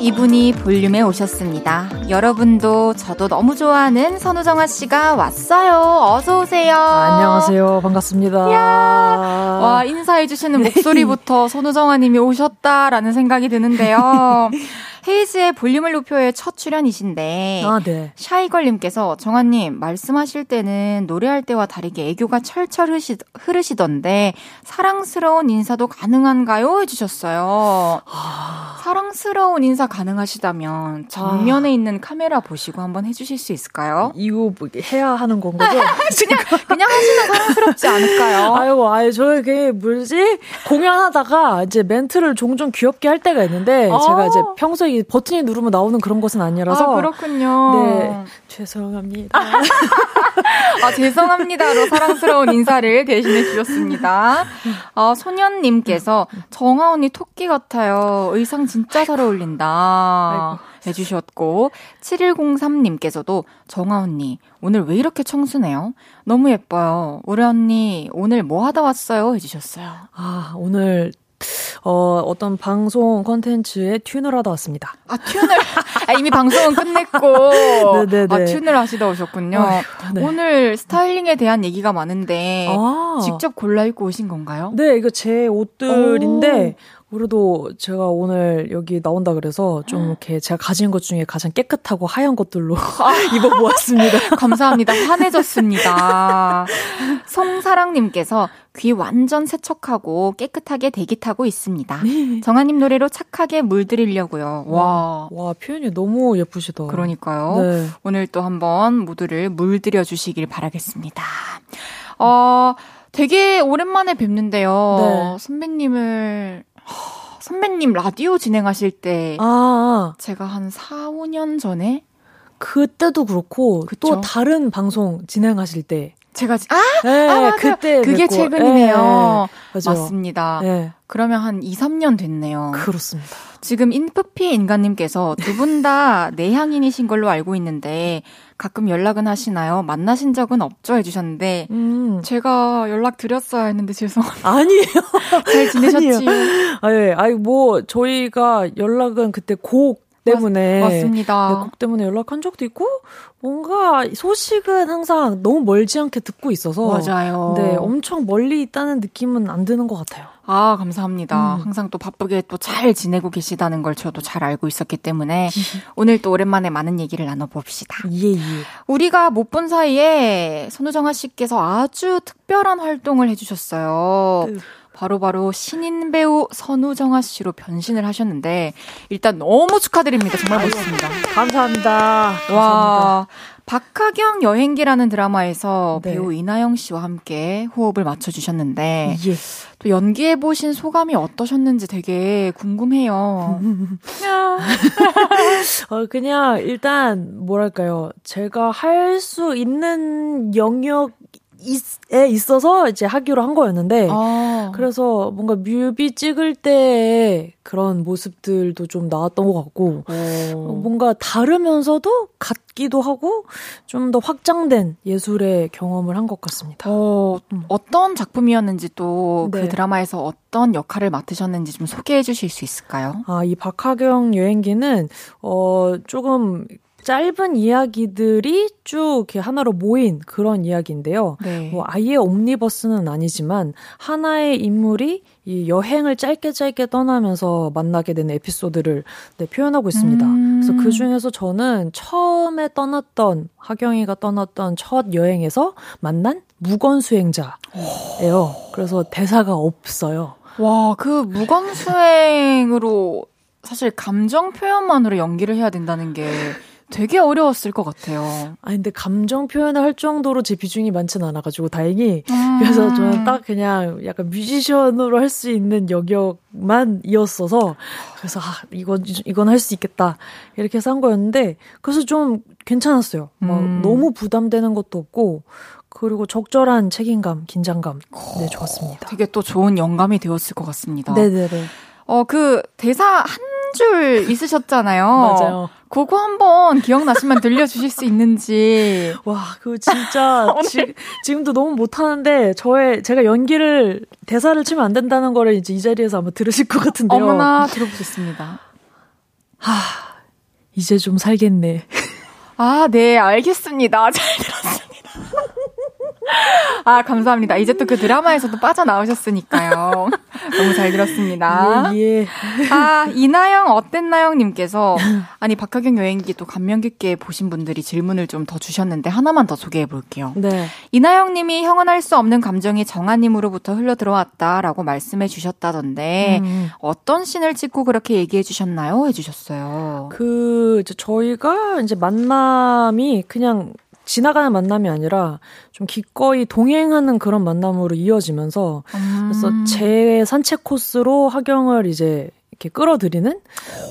S1: 이분이 볼륨에 오셨습니다. 여러분도 저도 너무 좋아하는 선우정아 씨가 왔어요. 어서 오세요.
S4: 안녕하세요. 반갑습니다.
S1: 와 인사해 주시는 목소리부터 선우정아님이 오셨다라는 생각이 드는데요. 헤이즈의 볼륨을 높여의 첫 출연이신데
S4: 아, 네.
S1: 샤이걸님께서 정아님 말씀하실 때는 노래할 때와 다르게 애교가 철철 흐시, 흐르시 던데 사랑스러운 인사도 가능한가요? 해주셨어요.
S4: 아.
S1: 사랑스러운 인사 가능하시다면 정면에 있는 카메라 보시고 한번 해주실 수 있을까요?
S4: 이거 뭐 해야 하는 건 거죠?
S1: 그냥 그냥 하시면 사랑스럽지 않을까요?
S4: 아이고, 아유, 저게 뭐지? 공연하다가 이제 멘트를 종종 귀엽게 할 때가 있는데,
S1: 어.
S4: 제가 이제 평소에 이 버튼이 누르면 나오는 그런 것은 아니라서.
S1: 아, 그렇군요.
S4: 네. 죄송합니다.
S1: 아, 죄송합니다로 사랑스러운 인사를 대신해 주셨습니다. 아, 소년님께서 정아 언니 토끼 같아요. 의상 진짜 잘 어울린다. 해주셨고, 7103님께서도 정아 언니, 오늘 왜 이렇게 청순해요? 너무 예뻐요. 우리 언니, 오늘 뭐 하다 왔어요? 해주셨어요.
S4: 아, 오늘, 어, 어떤 방송 콘텐츠에 튠을 하다 왔습니다.
S1: 아, 튠을, 아, 이미 방송은 끝냈고,
S4: 네네네.
S1: 아, 튠을 하시다 오셨군요.
S4: 아휴, 네.
S1: 오늘 스타일링에 대한 얘기가 많은데,
S4: 아.
S1: 직접 골라 입고 오신 건가요?
S4: 네, 이거 제 옷들인데, 그래도 제가 오늘 여기 나온다 그래서 좀 이렇게 제가 가진 것 중에 가장 깨끗하고 하얀 것들로 입어보았습니다.
S1: 감사합니다. 환해졌습니다. 송사랑님께서 귀 완전 세척하고 깨끗하게 대기 타고 있습니다. 정아님 노래로 착하게 물들이려고요. 와.
S4: 와, 표현이 너무 예쁘시다.
S1: 그러니까요.
S4: 네.
S1: 오늘 또 한번 모두를 물들여 주시길 바라겠습니다. 어, 되게 오랜만에 뵙는데요.
S4: 네.
S1: 선배님을, 허, 선배님 라디오 진행하실 때
S4: 아, 아,
S1: 제가 한 4, 5년 전에
S4: 그때도 그렇고,
S1: 그쵸.
S4: 또 다른 방송 진행하실 때.
S1: 제가 지- 아
S4: 네,
S1: 아, 맞아요.
S4: 그때.
S1: 그게
S4: 뵙고,
S1: 최근이네요.
S4: 네, 맞아요.
S1: 맞습니다.
S4: 네,
S1: 그러면 한 2, 3년 됐네요.
S4: 그렇습니다.
S1: 지금 인프피 인간님께서 두 분 다 내향인이신 걸로 알고 있는데 가끔 연락은 하시나요? 만나신 적은 없죠? 해주셨는데
S4: 음.
S1: 제가 연락 드렸어야 했는데 죄송합니다.
S4: 아니에요.
S1: 잘 지내셨지?
S4: 아, 예. 아니, 뭐, 저희가 연락은 그때 곡 때문에
S1: 맞, 맞습니다.
S4: 네, 곡 때문에 연락한 적도 있고 뭔가 소식은 항상 너무 멀지 않게 듣고 있어서
S1: 맞아요.
S4: 네, 엄청 멀리 있다는 느낌은 안 드는 것 같아요.
S1: 아, 감사합니다.
S4: 음.
S1: 항상 또 바쁘게 또 잘 지내고 계시다는 걸 저도 잘 알고 있었기 때문에 오늘 또 오랜만에 많은 얘기를 나눠봅시다.
S4: 예, 예.
S1: 우리가 못 본 사이에 손우정아 씨께서 아주 특별한 활동을 해주셨어요.
S4: 그-
S1: 바로 바로 신인 배우 선우정아 씨로 변신을 하셨는데 일단 너무 축하드립니다. 정말 멋있습니다.
S4: 감사합니다. 감사합니다.
S1: 와, 박하경 여행기라는 드라마에서
S4: 네.
S1: 배우 이나영 씨와 함께 호흡을 맞춰주셨는데
S4: 예.
S1: 또 연기해 보신 소감이 어떠셨는지 되게 궁금해요.
S4: 어, 그냥 일단 뭐랄까요. 제가 할 수 있는 영역 에 있어서 이제 하기로 한 거였는데
S1: 아,
S4: 그래서 뭔가 뮤비 찍을 때 그런 모습들도 좀 나왔던 것 같고 어, 뭔가 다르면서도 같기도 하고 좀 더 확장된 예술의 경험을 한 것 같습니다.
S1: 어,
S4: 음.
S1: 어떤 작품이었는지 또그
S4: 네.
S1: 드라마에서 어떤 역할을 맡으셨는지 좀 소개해 주실 수 있을까요?
S4: 아, 이 박하경 여행기는 어 조금 짧은 이야기들이 쭉 이렇게 하나로 모인 그런 이야기인데요.
S1: 네.
S4: 뭐 아예 옴니버스는 아니지만 하나의 인물이 이 여행을 짧게 짧게 떠나면서 만나게 되는 에피소드를 네, 표현하고 있습니다.
S1: 음.
S4: 그래서 그 중에서 저는 처음에 떠났던 하경이가 떠났던 첫 여행에서 만난 무건 수행자예요. 그래서 대사가 없어요.
S1: 와, 그 무건 수행으로 사실 감정 표현만으로 연기를 해야 된다는 게 되게 어려웠을 것 같아요.
S4: 아 근데 감정 표현을 할 정도로 제 비중이 많지는 않아가지고 다행히
S1: 음.
S4: 그래서 저는 딱 그냥 약간 뮤지션으로 할 수 있는 영역만 이었어서 그래서 아 이건 이건 할 수 있겠다 이렇게 해서 한 거였는데 그래서 좀 괜찮았어요. 막
S1: 음.
S4: 너무 부담되는 것도 없고 그리고 적절한 책임감, 긴장감 네 좋았습니다.
S1: 되게 또 좋은 영감이 되었을 것 같습니다.
S4: 네네네
S1: 어, 그 대사 한 줄 있으셨잖아요.
S4: 맞아요.
S1: 그거 한번 기억나시면 들려주실 수 있는지.
S4: 와, 그 진짜 지, 지금도 너무 못하는데 저의 제가 연기를 대사를 치면 안 된다는 거를 이제 이 자리에서 아마 들으실 것 같은데요.
S1: 어머나 들어보겠습니다.
S4: 이제 좀 살겠네.
S1: 아, 네, 알겠습니다. 잘 들었습니다. 아, 감사합니다. 이제 또 그 드라마에서도 빠져나오셨으니까요. 너무 잘 들었습니다.
S4: 예, 예.
S1: 아, 이나영 어땠나영님께서 아니 박하경 여행기 또 감명 깊게 보신 분들이 질문을 좀 더 주셨는데 하나만 더 소개해 볼게요.
S4: 네.
S1: 이나영님이 형언할 수 없는 감정이 정아님으로부터 흘러 들어왔다라고 말씀해 주셨다던데
S4: 음.
S1: 어떤 씬을 찍고 그렇게 얘기해 주셨나요? 해 주셨어요.
S4: 그 이제 저희가 이제 만남이 그냥 지나가는 만남이 아니라 좀 기꺼이 동행하는 그런 만남으로 이어지면서 그래서
S1: 음.
S4: 제 산책 코스로 하경을 이제 이렇게 끌어들이는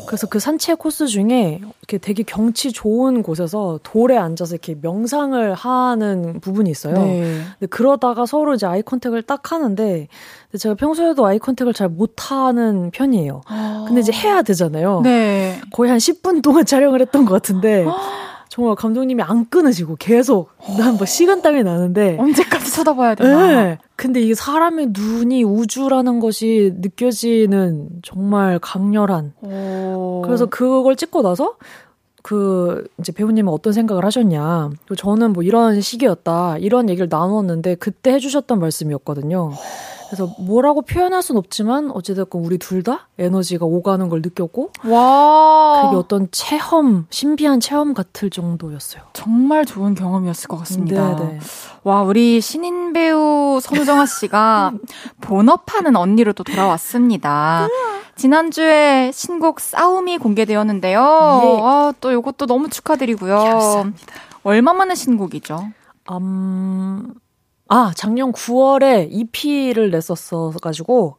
S4: 그래서 그 산책 코스 중에 이렇게 되게 경치 좋은 곳에서 돌에 앉아서 이렇게 명상을 하는 부분이 있어요.
S1: 네.
S4: 근데 그러다가 서로 이제 아이 컨택을 딱 하는데 근데 제가 평소에도 아이 컨택을 잘 못하는 편이에요. 근데 이제 해야 되잖아요.
S1: 네.
S4: 거의 한 10분 동안 촬영을 했던 것 같은데 정말 감독님이 안 끊으시고 계속 난뭐 식은땀이 나는데
S1: 언제까지 쳐다봐야 되나?
S4: 네. 근데 이게 사람의 눈이 우주라는 것이 느껴지는 정말 강렬한
S1: 오.
S4: 그래서 그걸 찍고 나서 그 이제 배우님은 어떤 생각을 하셨냐. 저는 뭐 이런 시기였다. 이런 얘기를 나누었는데 그때 해주셨던 말씀이었거든요. 그래서 뭐라고 표현할 순 없지만 어찌됐건 우리 둘 다 에너지가 오가는 걸 느꼈고
S1: 와.
S4: 그게 어떤 체험, 신비한 체험 같을 정도였어요.
S1: 정말 좋은 경험이었을 것 같습니다.
S4: 네네.
S1: 와, 우리 신인 배우 선우정아 씨가 본업하는 언니로 또 돌아왔습니다. 지난주에 신곡 싸움이 공개되었는데요.
S4: 예.
S1: 아, 또 이것도 너무 축하드리고요.
S4: 감사합니다.
S1: 얼마 만에 신곡이죠?
S4: 음, 아, 작년 9월에 EP를 냈었어가지고,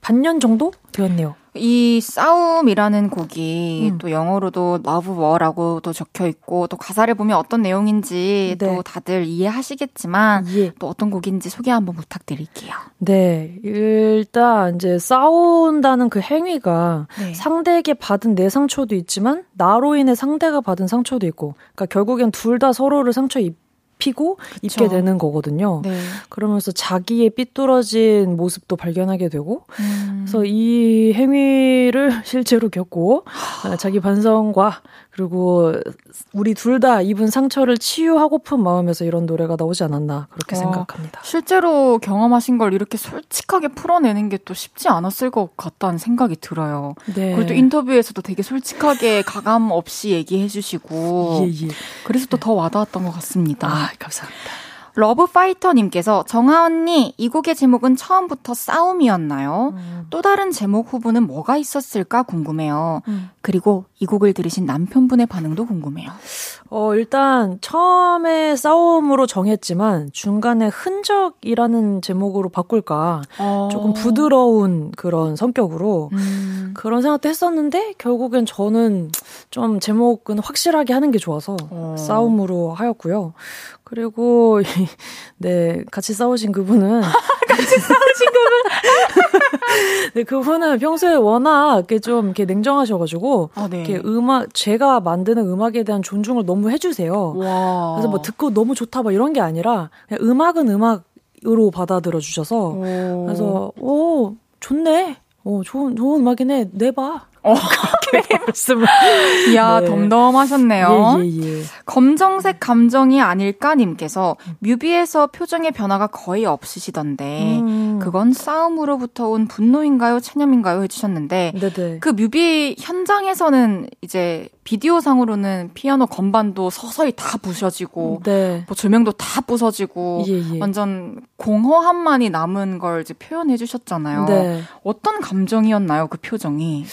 S4: 반년 정도 되었네요.
S1: 이 싸움이라는 곡이
S4: 음.
S1: 또 영어로도 Love War라고도 적혀 있고 또 가사를 보면 어떤 내용인지
S4: 네.
S1: 또 다들 이해하시겠지만
S4: 예.
S1: 또 어떤 곡인지 소개 한번 부탁드릴게요.
S4: 네. 일단, 이제 싸운다는 그 행위가
S1: 네.
S4: 상대에게 받은 내 상처도 있지만, 나로 인해 상대가 받은 상처도 있고, 그러니까 결국엔 둘 다 서로를 상처 피고 그쵸. 입게 되는 거거든요. 네. 그러면서 자기의 삐뚤어진 모습도 발견하게 되고, 음. 그래서 이 행위를 실제로 겪고 자기 반성과 그리고 우리 둘 다 입은 상처를 치유하고픈 마음에서 이런 노래가 나오지 않았나 그렇게 와, 생각합니다.
S1: 실제로 경험하신 걸 이렇게 솔직하게 풀어내는 게 또 쉽지 않았을 것 같다는 생각이 들어요. 네. 그리고 또 인터뷰에서도 되게 솔직하게 가감 없이 얘기해 주시고 예, 예. 그래서 또 더 와닿았던 것 같습니다.
S4: 아, 감사합니다.
S1: 러브파이터님께서 정아 언니 이 곡의 제목은 처음부터 싸움이었나요? 음. 또 다른 제목 후보는 뭐가 있었을까 궁금해요. 음. 그리고 이 곡을 들으신 남편분의 반응도 궁금해요.
S4: 어 일단 처음에 싸움으로 정했지만 중간에 흔적이라는 제목으로 바꿀까 어. 조금 부드러운 그런 성격으로 음. 그런 생각도 했었는데 결국엔 저는 좀 제목은 확실하게 하는 게 좋아서 어. 싸움으로 하였고요. 그리고 네 같이 싸우신 그분은
S1: 같이 싸우신 그분
S4: 네 그분은 평소에 워낙 이렇게 좀 이렇게 냉정하셔가지고 아, 네. 이렇게 음악 제가 만드는 음악에 대한 존중을 너무 해주세요. 와. 그래서 뭐 듣고 너무 좋다 뭐 이런 게 아니라 그냥 음악은 음악으로 받아들여 주셔서 오. 그래서 오 좋네. 어, 좋은, 좋은 음악이네. 내봐. 어,
S1: 그렇게 말씀을. 이야, 네. 덤덤하셨네요. 예, 예, 예. 검정색 감정이 아닐까님께서 뮤비에서 표정의 변화가 거의 없으시던데, 음. 그건 싸움으로부터 온 분노인가요? 체념인가요? 해주셨는데, 네네. 그 뮤비 현장에서는 이제 비디오상으로는 피아노 건반도 서서히 다 부셔지고, 네. 뭐 조명도 다 부서지고, 예, 예. 완전 공허함만이 남은 걸 이제 표현해 주셨잖아요. 네. 어떤 감정이었나요? 그 표정이?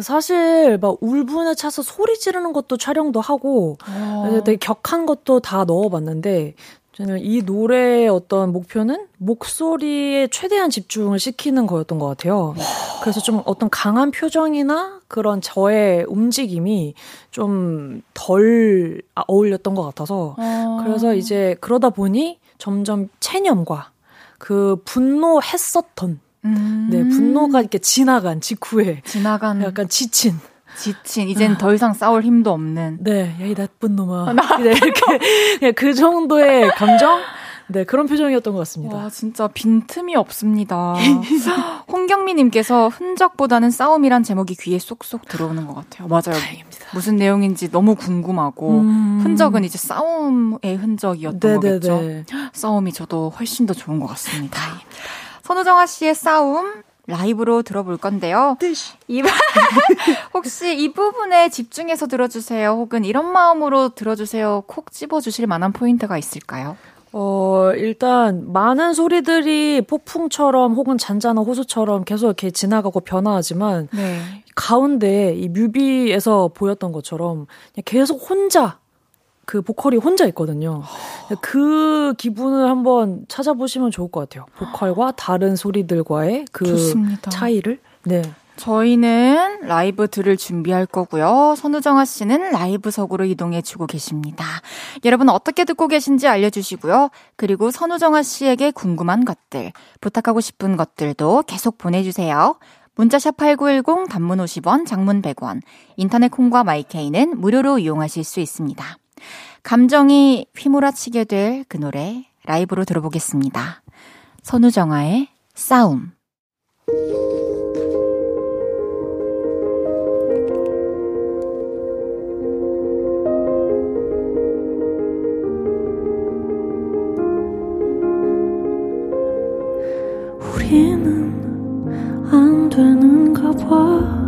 S4: 사실 막 울분에 차서 소리 지르는 것도 촬영도 하고 어. 되게 격한 것도 다 넣어봤는데 저는 이 노래의 어떤 목표는 목소리에 최대한 집중을 시키는 거였던 것 같아요. 그래서 좀 어떤 강한 표정이나 그런 저의 움직임이 좀 덜 어울렸던 것 같아서 어. 그래서 이제 그러다 보니 점점 체념과 그 분노했었던 음. 네, 분노가 이렇게 지나간 직후에
S1: 지나간
S4: 약간 지친
S1: 지친 이젠 아. 더 이상 싸울 힘도 없는
S4: 네, 야이 나쁜 놈아. 네, 이렇게 그냥 그 정도의 감정 네, 그런 표정이었던 것 같습니다.
S1: 와, 진짜 빈틈이 없습니다. 홍경미님께서 흔적보다는 싸움이란 제목이 귀에 쏙쏙 들어오는 것 같아요. 맞아요. 다행입니다. 무슨 내용인지 너무 궁금하고, 음... 흔적은 이제 싸움의 흔적이었던 네네네. 거겠죠. 싸움이 저도 훨씬 더 좋은 것 같습니다. 다행입니다. 선우정아 씨의 싸움 라이브로 들어볼 건데요. 이, 혹시 이 부분에 집중해서 들어주세요. 혹은 이런 마음으로 들어주세요. 콕 집어주실 만한 포인트가 있을까요?
S4: 어, 일단, 많은 소리들이 폭풍처럼 혹은 잔잔한 호수처럼 계속 이렇게 지나가고 변화하지만, 네. 가운데 이 뮤비에서 보였던 것처럼 계속 혼자 그 보컬이 혼자 있거든요. 그 기분을 한번 찾아보시면 좋을 것 같아요. 보컬과 다른 소리들과의 그 좋습니다. 차이를. 네.
S1: 저희는 라이브 들을 준비할 거고요. 선우정아 씨는 라이브석으로 이동해 주고 계십니다. 여러분 어떻게 듣고 계신지 알려주시고요. 그리고 선우정아 씨에게 궁금한 것들, 부탁하고 싶은 것들도 계속 보내주세요. 문자샵 8910 단문 50원, 장문 100원, 인터넷 콩과 마이케이는 무료로 이용하실 수 있습니다. 감정이 휘몰아치게 될 그 노래 라이브로 들어보겠습니다. 선우정아의 싸움. 우리는 안 되는가 봐.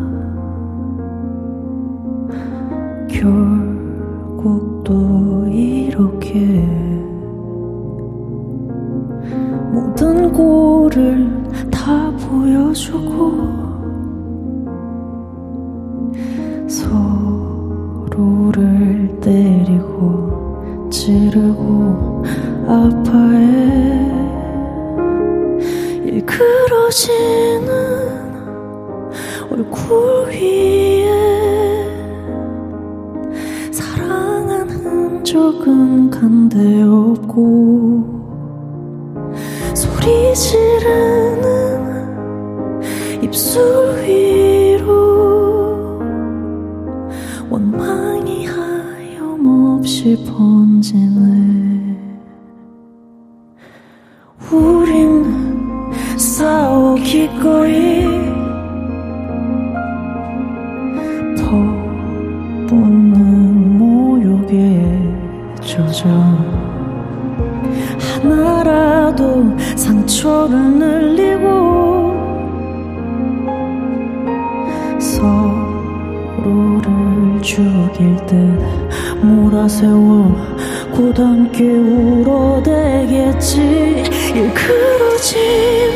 S1: 또 이렇게 모든 꼴을 다 보여주고 서로를 때리고 찌르고 아파해. 일그러지는 얼굴 위에 흔적은 간데 없고 소리 지르는 입술 위로 원망이 하염없이 번지네
S4: 우리는 싸우기 꺼리 젖어 하나라도 상처를 늘리고 서로를 죽일 듯 몰아세워 곧함께 울어대겠지. 일그러지는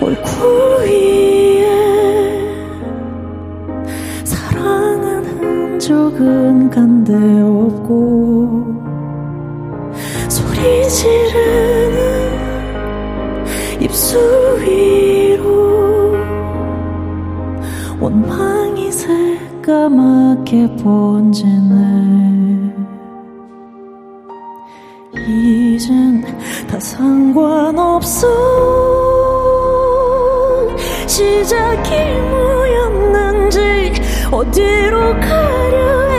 S4: 얼굴 위 적은 간데 없고 소리 지르는 입술 위로 원망이 새까맣게 번지네. 이젠 다 상관없어. 시작이 뭐였는지 어디로 가려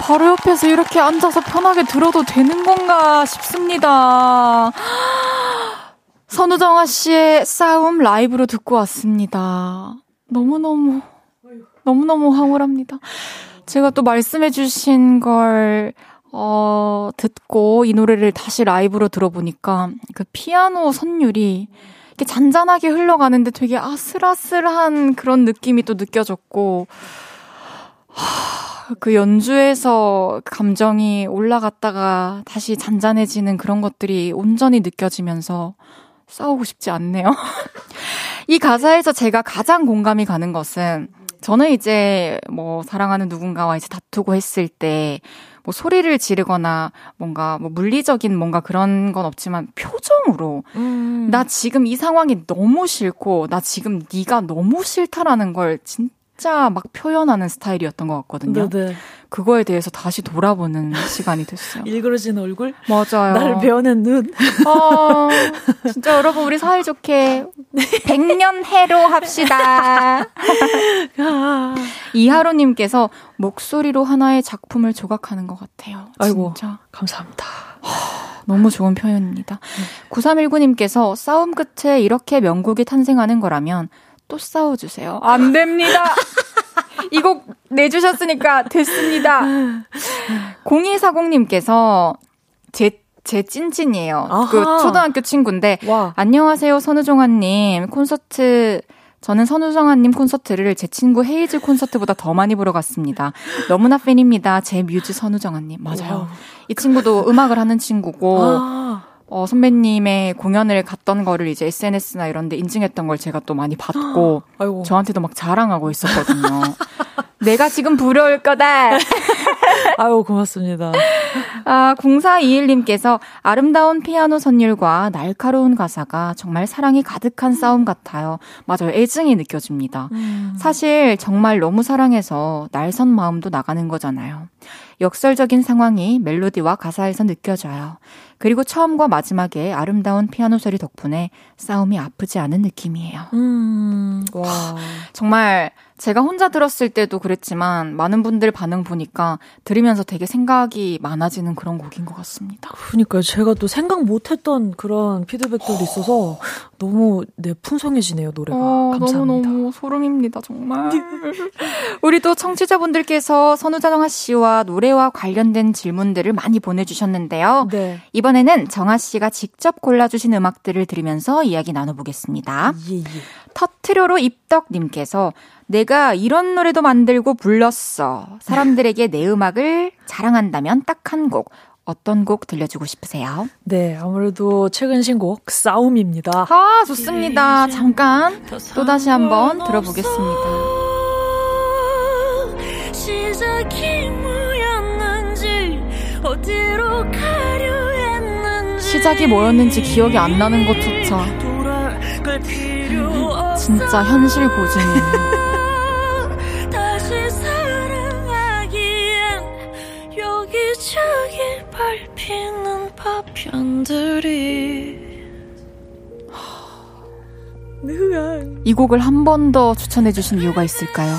S1: 바로 옆에서 이렇게 앉아서 편하게 들어도 되는 건가 싶습니다. 선우정아 씨의 싸움 라이브로 듣고 왔습니다. 너무너무, 너무너무 황홀합니다. 제가 또 말씀해주신 걸, 어, 듣고 이 노래를 다시 라이브로 들어보니까 그 피아노 선율이 이렇게 잔잔하게 흘러가는데 되게 아슬아슬한 그런 느낌이 또 느껴졌고, 하, 그 연주에서 감정이 올라갔다가 다시 잔잔해지는 그런 것들이 온전히 느껴지면서 싸우고 싶지 않네요. 이 가사에서 제가 가장 공감이 가는 것은 저는 이제 뭐 사랑하는 누군가와 이제 다투고 했을 때 뭐 소리를 지르거나 뭔가 뭐 물리적인 뭔가 그런 건 없지만 표정으로
S5: 음.
S1: 나 지금 이 상황이 너무 싫고 나 지금 네가 너무 싫다라는 걸 진짜 막 표현하는 스타일이었던 것 같거든요.
S5: 네네.
S1: 그거에 대해서 다시 돌아보는 시간이 됐어요.
S5: 일그러진 얼굴,
S1: 맞아요.
S5: 나를 배워낸 눈.
S1: 어, 진짜 여러분 우리 사이좋게 백년 해로 합시다. 이하로님께서 목소리로 하나의 작품을 조각하는 것 같아요.
S5: 아이고.
S1: 진짜
S5: 감사합니다.
S1: 너무 좋은 표현입니다. 9319님께서 싸움 끝에 이렇게 명곡이 탄생하는 거라면 또 싸워주세요. 안 됩니다. 이 곡 내주셨으니까 됐습니다. 0240님께서 제, 제 찐찐이에요. 그
S5: 아하.
S1: 초등학교 친구인데
S5: 와.
S1: 안녕하세요, 선우정아님. 콘서트, 저는 선우정아님 콘서트를 제 친구 헤이즈 콘서트보다 더 많이 보러 갔습니다. 너무나 팬입니다. 제 뮤즈 선우정아님. 맞아요.
S5: 와우.
S1: 이 친구도 음악을 하는 친구고,
S5: 아,
S1: 어, 선배님의 공연을 갔던 거를 이제 SNS나 이런 데 인증했던 걸 제가 또 많이
S5: 아이고.
S1: 저한테도 막 자랑하고 있었거든요. 내가 지금 부러울 거다.
S5: 아유, 고맙습니다.
S1: 아, 0421님께서 아름다운 피아노 선율과 날카로운 가사가 정말 사랑이 가득한 싸움 같아요. 맞아요. 애증이 느껴집니다. 음. 사실 정말 너무 사랑해서 날선 마음도 나가는 거잖아요. 역설적인 상황이 멜로디와 가사에서 느껴져요. 그리고 처음과 마지막에 아름다운 피아노 소리 덕분에 싸움이 아프지 않은 느낌이에요. 음, 와. 정말 제가 혼자 들었을 때도 그랬지만 많은 분들 반응 보니까 들으면서 되게 생각이 많아지는 그런 곡인 것 같습니다.
S4: 그러니까 제가 또 생각 못했던 그런 피드백들이 있어서 너무 네 풍성해지네요 노래가. 어, 감사합니다.
S1: 너무 너무 소름입니다 정말. 우리 또 청취자분들께서 선우자정아 씨와 노래와 관련된 질문들을 많이 보내주셨는데요. 네. 이번에는 정아 씨가 직접 골라주신 음악들을 들으면서 이야기 나눠보겠습니다. 예, 예. 터트로로 입덕님께서 내가 이런 노래도 만들고 불렀어. 사람들에게 내 음악을 자랑한다면 딱 한 곡. 어떤 곡 들려주고 싶으세요?
S4: 네, 아무래도 최근 신곡 싸움입니다.
S1: 아, 좋습니다. 잠깐 또 다시 한번 들어보겠습니다. 시작이 뭐였는지 기억이 안 나는 것조차 진짜 현실 고증이에요. 밟히는 파편들이 이 곡을 한 번 더 추천해 주신 이유가 있을까요?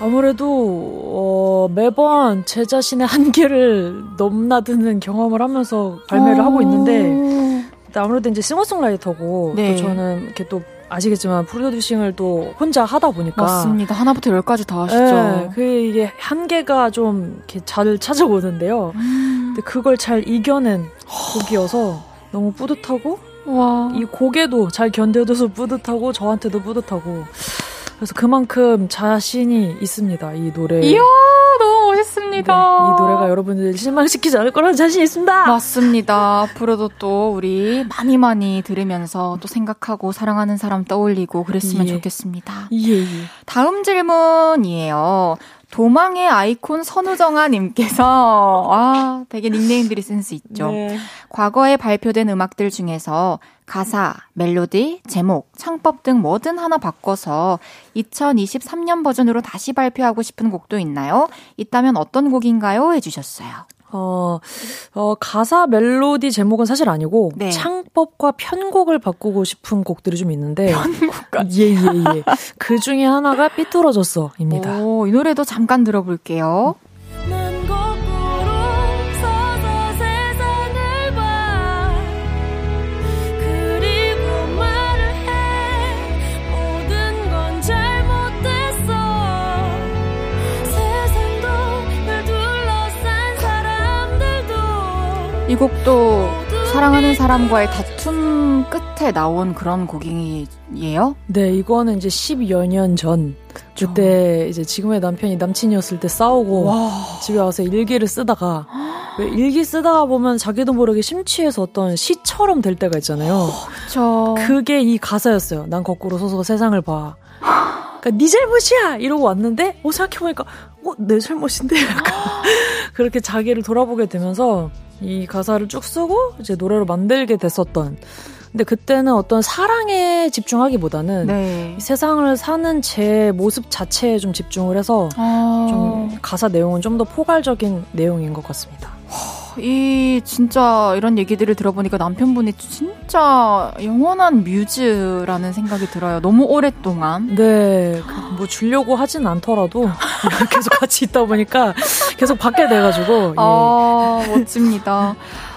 S4: 아무래도 어, 매번 제 자신의 한계를 넘나드는 경험을 하면서 발매를 하고 있는데 아무래도 이제 싱어송라이터고 네. 또 저는 이렇게 또 아시겠지만 프로듀싱을 또 혼자 하다 보니까
S1: 맞습니다. 하나부터 열까지 다 하시죠. 네,
S4: 그 이게 한계가 좀 이렇게 잘 찾아오는데요. 음. 근데 그걸 잘 이겨낸 곡이어서 너무 뿌듯하고 와. 이 곡에도 잘 견뎌줘서 뿌듯하고 저한테도 뿌듯하고 그래서 그만큼 자신이 있습니다. 이 노래.
S1: 이야 너무 멋있습니다.
S4: 네, 이 노래가 여러분들 실망시키지 않을 거라는 자신 있습니다.
S1: 맞습니다. 앞으로도 또 우리 많이 많이 들으면서 또 생각하고 사랑하는 사람 떠올리고 그랬으면 예. 좋겠습니다. 예, 예. 다음 질문이에요. 도망의 아이콘 선우정아님께서, 아, 되게 닉네임들이 센스 있죠. 네. 과거에 발표된 음악들 중에서 가사, 멜로디, 제목, 창법 등 뭐든 하나 바꿔서 2023년 버전으로 다시 발표하고 싶은 곡도 있나요? 있다면 어떤 곡인가요? 해주셨어요.
S4: 어, 어, 가사 멜로디 제목은 사실 아니고 네. 창법과 편곡을 바꾸고 싶은 곡들이 좀 있는데
S1: 편곡까지
S4: 예, 예, 예. 그 중에 하나가 삐뚤어졌어입니다.
S1: 오, 이 노래도 잠깐 들어볼게요. 이 곡도 사랑하는 사람과의 다툼 끝에 나온 그런 곡이에요?
S4: 네, 이거는 이제 10여 년 전. 그쵸. 그때 이제 지금의 남편이 남친이었을 때 싸우고 와. 집에 와서 일기를 쓰다가 왜 일기 쓰다가 보면 자기도 모르게 심취해서 어떤 시처럼 될 때가 있잖아요.
S1: 그쵸.
S4: 그게 이 가사였어요. 난 거꾸로 서서 세상을 봐. 그러니까 네 잘못이야 이러고 왔는데 어 생각해보니까 어 내 잘못인데 약간 그렇게 자기를 돌아보게 되면서 이 가사를 쭉 쓰고 이제 노래로 만들게 됐었던. 근데 그때는 어떤 사랑에 집중하기보다는 네. 세상을 사는 제 모습 자체에 좀 집중을 해서 아... 좀 가사 내용은 좀 더 포괄적인 내용인 것 같습니다.
S1: 이 진짜 이런 얘기들을 들어보니까 남편분이 진짜 영원한 뮤즈라는 생각이 들어요. 너무 오랫동안.
S4: 네. 뭐 주려고 하진 않더라도 계속 같이 있다 보니까 계속 받게 돼가지고. 예.
S1: 아, 멋집니다.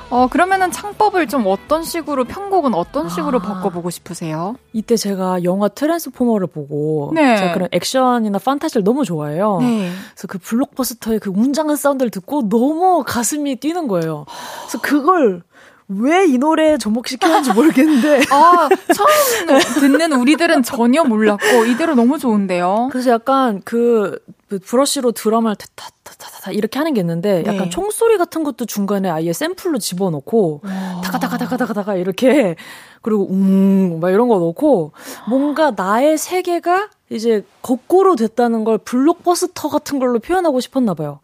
S1: 어, 그러면은 창법을 좀 어떤 식으로, 편곡은 어떤 식으로 아, 바꿔보고 싶으세요?
S4: 이때 제가 영화 트랜스포머를 보고, 네. 제가 그런 액션이나 판타지를 너무 좋아해요. 네. 그래서 그 블록버스터의 그 웅장한 사운드를 듣고 너무 가슴이 뛰는 거예요. 그래서 그걸 왜이 노래에 접목시켰는지 모르겠는데.
S1: 아, 처음 듣는 우리들은 전혀 몰랐고, 이대로 너무 좋은데요?
S4: 그래서 약간 그, 그 브러쉬로 드럼을 타타타타타 이렇게 하는 게 있는데 네. 약간 총소리 같은 것도 중간에 아예 샘플로 집어넣고 다가다가다가다가다가 이렇게 그리고 웅 막 이런 거 넣고 뭔가 나의 세계가 이제 거꾸로 됐다는 걸 블록버스터 같은 걸로 표현하고 싶었나 봐요.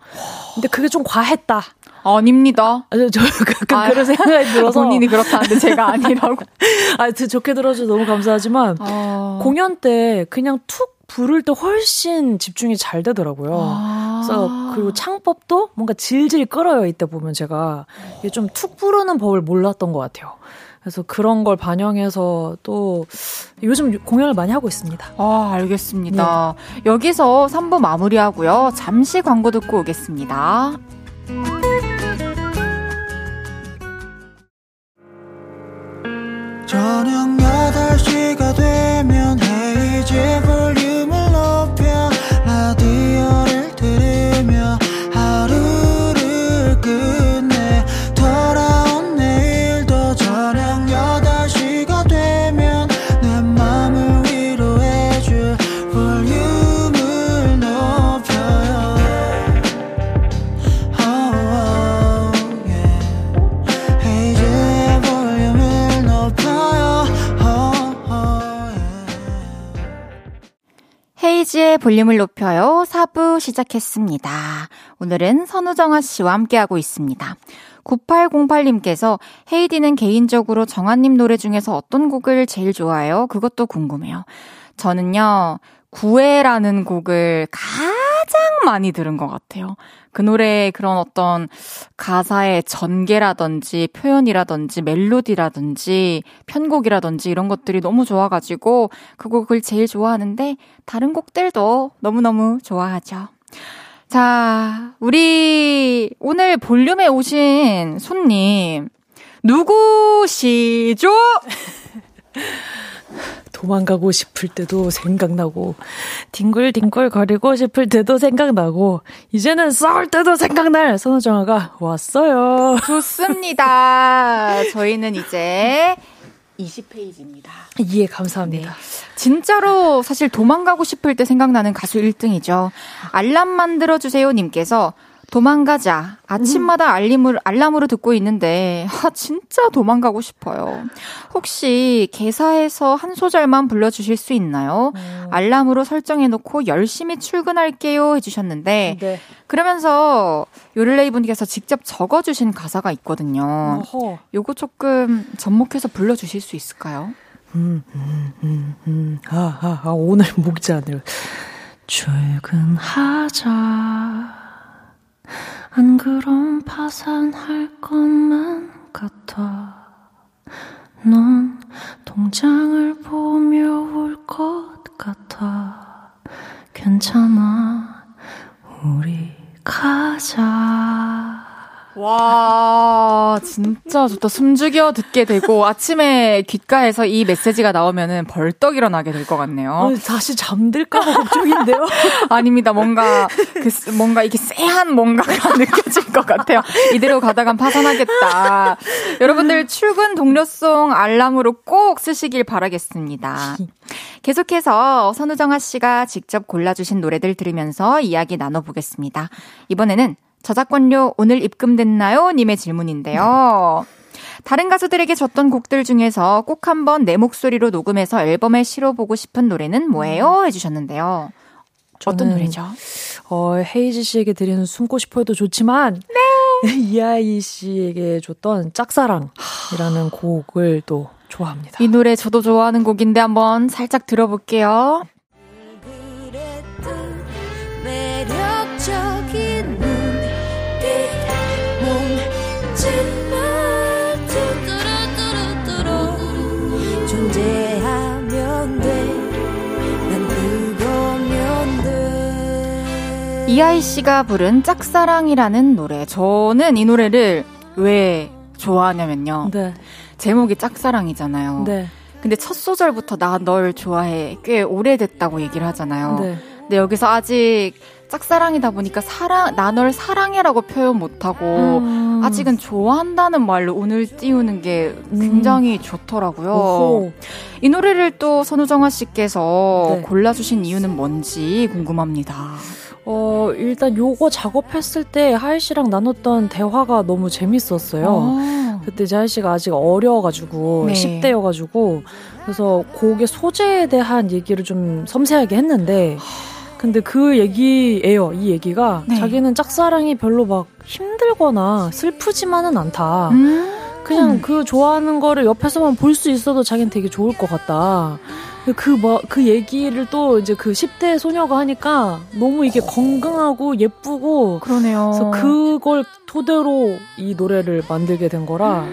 S4: 근데 그게 좀 과했다.
S1: 아닙니다.
S4: 아, 저, 저 가끔 아, 그런 생각이 들어서.
S1: 본인이 그렇다는데 제가 아니라고.
S4: 아, 좋게 들어줘서 너무 감사하지만, 아... 공연 때 그냥 툭 부를 때 훨씬 집중이 잘 되더라고요. 아~ 그래서 그리고 창법도 뭔가 질질 끌어요. 이때 보면 제가 이게 좀 툭 부르는 법을 몰랐던 것 같아요. 그래서 그런 걸 반영해서 또 요즘 공연을 많이 하고 있습니다.
S1: 아, 알겠습니다. 네. 여기서 3부 마무리하고요. 잠시 광고 듣고 오겠습니다. 저녁 8시가 되면 헤이즈 볼륨 볼륨을 높여요 4부 시작했습니다. 오늘은 선우정아 씨와 함께하고 있습니다. 9808님께서 헤이디는 개인적으로 정아님 노래 중에서 어떤 곡을 제일 좋아해요? 그것도 궁금해요. 저는요, 구애라는 곡을 가장 많이 들은 것 같아요. 그 노래의 그런 어떤 가사의 전개라든지 표현이라든지 멜로디라든지 편곡이라든지 이런 것들이 너무 좋아가지고 그 곡을 제일 좋아하는데 다른 곡들도 너무너무 좋아하죠. 자, 우리 오늘 볼륨에 오신 손님 누구시죠?
S4: 도망가고 싶을 때도 생각나고, 뒹굴뒹굴 거리고 싶을 때도 생각나고, 이제는 싸울 때도 생각날 선우정아가 왔어요.
S1: 좋습니다. 저희는 이제 20페이지입니다.
S4: 예, 감사합니다. 네.
S1: 진짜로 사실 도망가고 싶을 때 생각나는 가수 1등이죠. 알람 만들어주세요 님께서 도망가자. 아침마다 알림을, 알람으로 듣고 있는데, 아, 진짜 도망가고 싶어요. 혹시 개사에서 한 소절만 불러주실 수 있나요? 음. 알람으로 설정해놓고 열심히 출근할게요 해주셨는데, 네. 그러면서 요를레이 분께서 직접 적어주신 가사가 있거든요. 어허. 요거 조금 접목해서 불러주실 수 있을까요? 음, 음,
S4: 음, 음. 아, 아, 아, 오늘 목이 잘안 출근하자. 안 그럼 파산할 것만 같아. 넌 동장을 보며 울 것 같아. 괜찮아, 우리 가자.
S1: 와, 진짜 좋다. 숨죽여 듣게 되고, 아침에 귓가에서 이 메시지가 나오면은 벌떡 일어나게 될 것 같네요. 어,
S4: 다시 잠들까봐 걱정인데요?
S1: 아닙니다. 뭔가, 그, 뭔가 이게 쎄한 뭔가가 느껴질 것 같아요. 이대로 가다간 파산하겠다. 여러분들 출근 동료송 알람으로 꼭 쓰시길 바라겠습니다. 계속해서 선우정아 씨가 직접 골라주신 노래들 들으면서 이야기 나눠보겠습니다. 이번에는 저작권료 오늘 입금됐나요? 님의 질문인데요. 다른 가수들에게 줬던 곡들 중에서 꼭 한번 내 목소리로 녹음해서 앨범에 실어보고 싶은 노래는 뭐예요? 해주셨는데요. 어떤 노래죠?
S4: 어, 헤이즈 씨에게 드리는 숨고 싶어도 좋지만, 네. 이아이 씨에게 줬던 짝사랑이라는 곡을 또 좋아합니다.
S1: 이 노래 저도 좋아하는 곡인데 한번 살짝 들어볼게요. 이하이 씨가 부른 짝사랑이라는 노래. 저는 이 노래를 왜 좋아하냐면요. 네. 제목이 짝사랑이잖아요. 네. 근데 첫 소절부터 나 널 좋아해 꽤 오래됐다고 얘기를 하잖아요. 네. 근데 여기서 아직 짝사랑이다 보니까 사랑 나 널 사랑해라고 표현 못하고 음. 아직은 좋아한다는 말로 오늘 띄우는 게 굉장히 음. 좋더라고요. 오호. 이 노래를 또 선우정아 씨께서 네. 골라주신 이유는 뭔지 궁금합니다.
S4: 어, 일단 요거 작업했을 때 하이 씨랑 나눴던 대화가 너무 재밌었어요. 아. 그때 이제 하이 씨가 아직 어려가지고, 네. 10대여가지고, 그래서 곡의 소재에 대한 얘기를 좀 섬세하게 했는데, 근데 그 얘기예요. 이 얘기가
S1: 네.
S4: 자기는 짝사랑이 별로 막 힘들거나 슬프지만은 않다.
S1: 음.
S4: 그냥 그 좋아하는 거를 옆에서만 볼 수 있어도 자기는 되게 좋을 것 같다. 그, 뭐, 그 얘기를 또 이제 그 10대 소녀가 하니까 너무 이게 건강하고 예쁘고
S1: 그러네요.
S4: 그래서 그걸 토대로 이 노래를 만들게 된 거라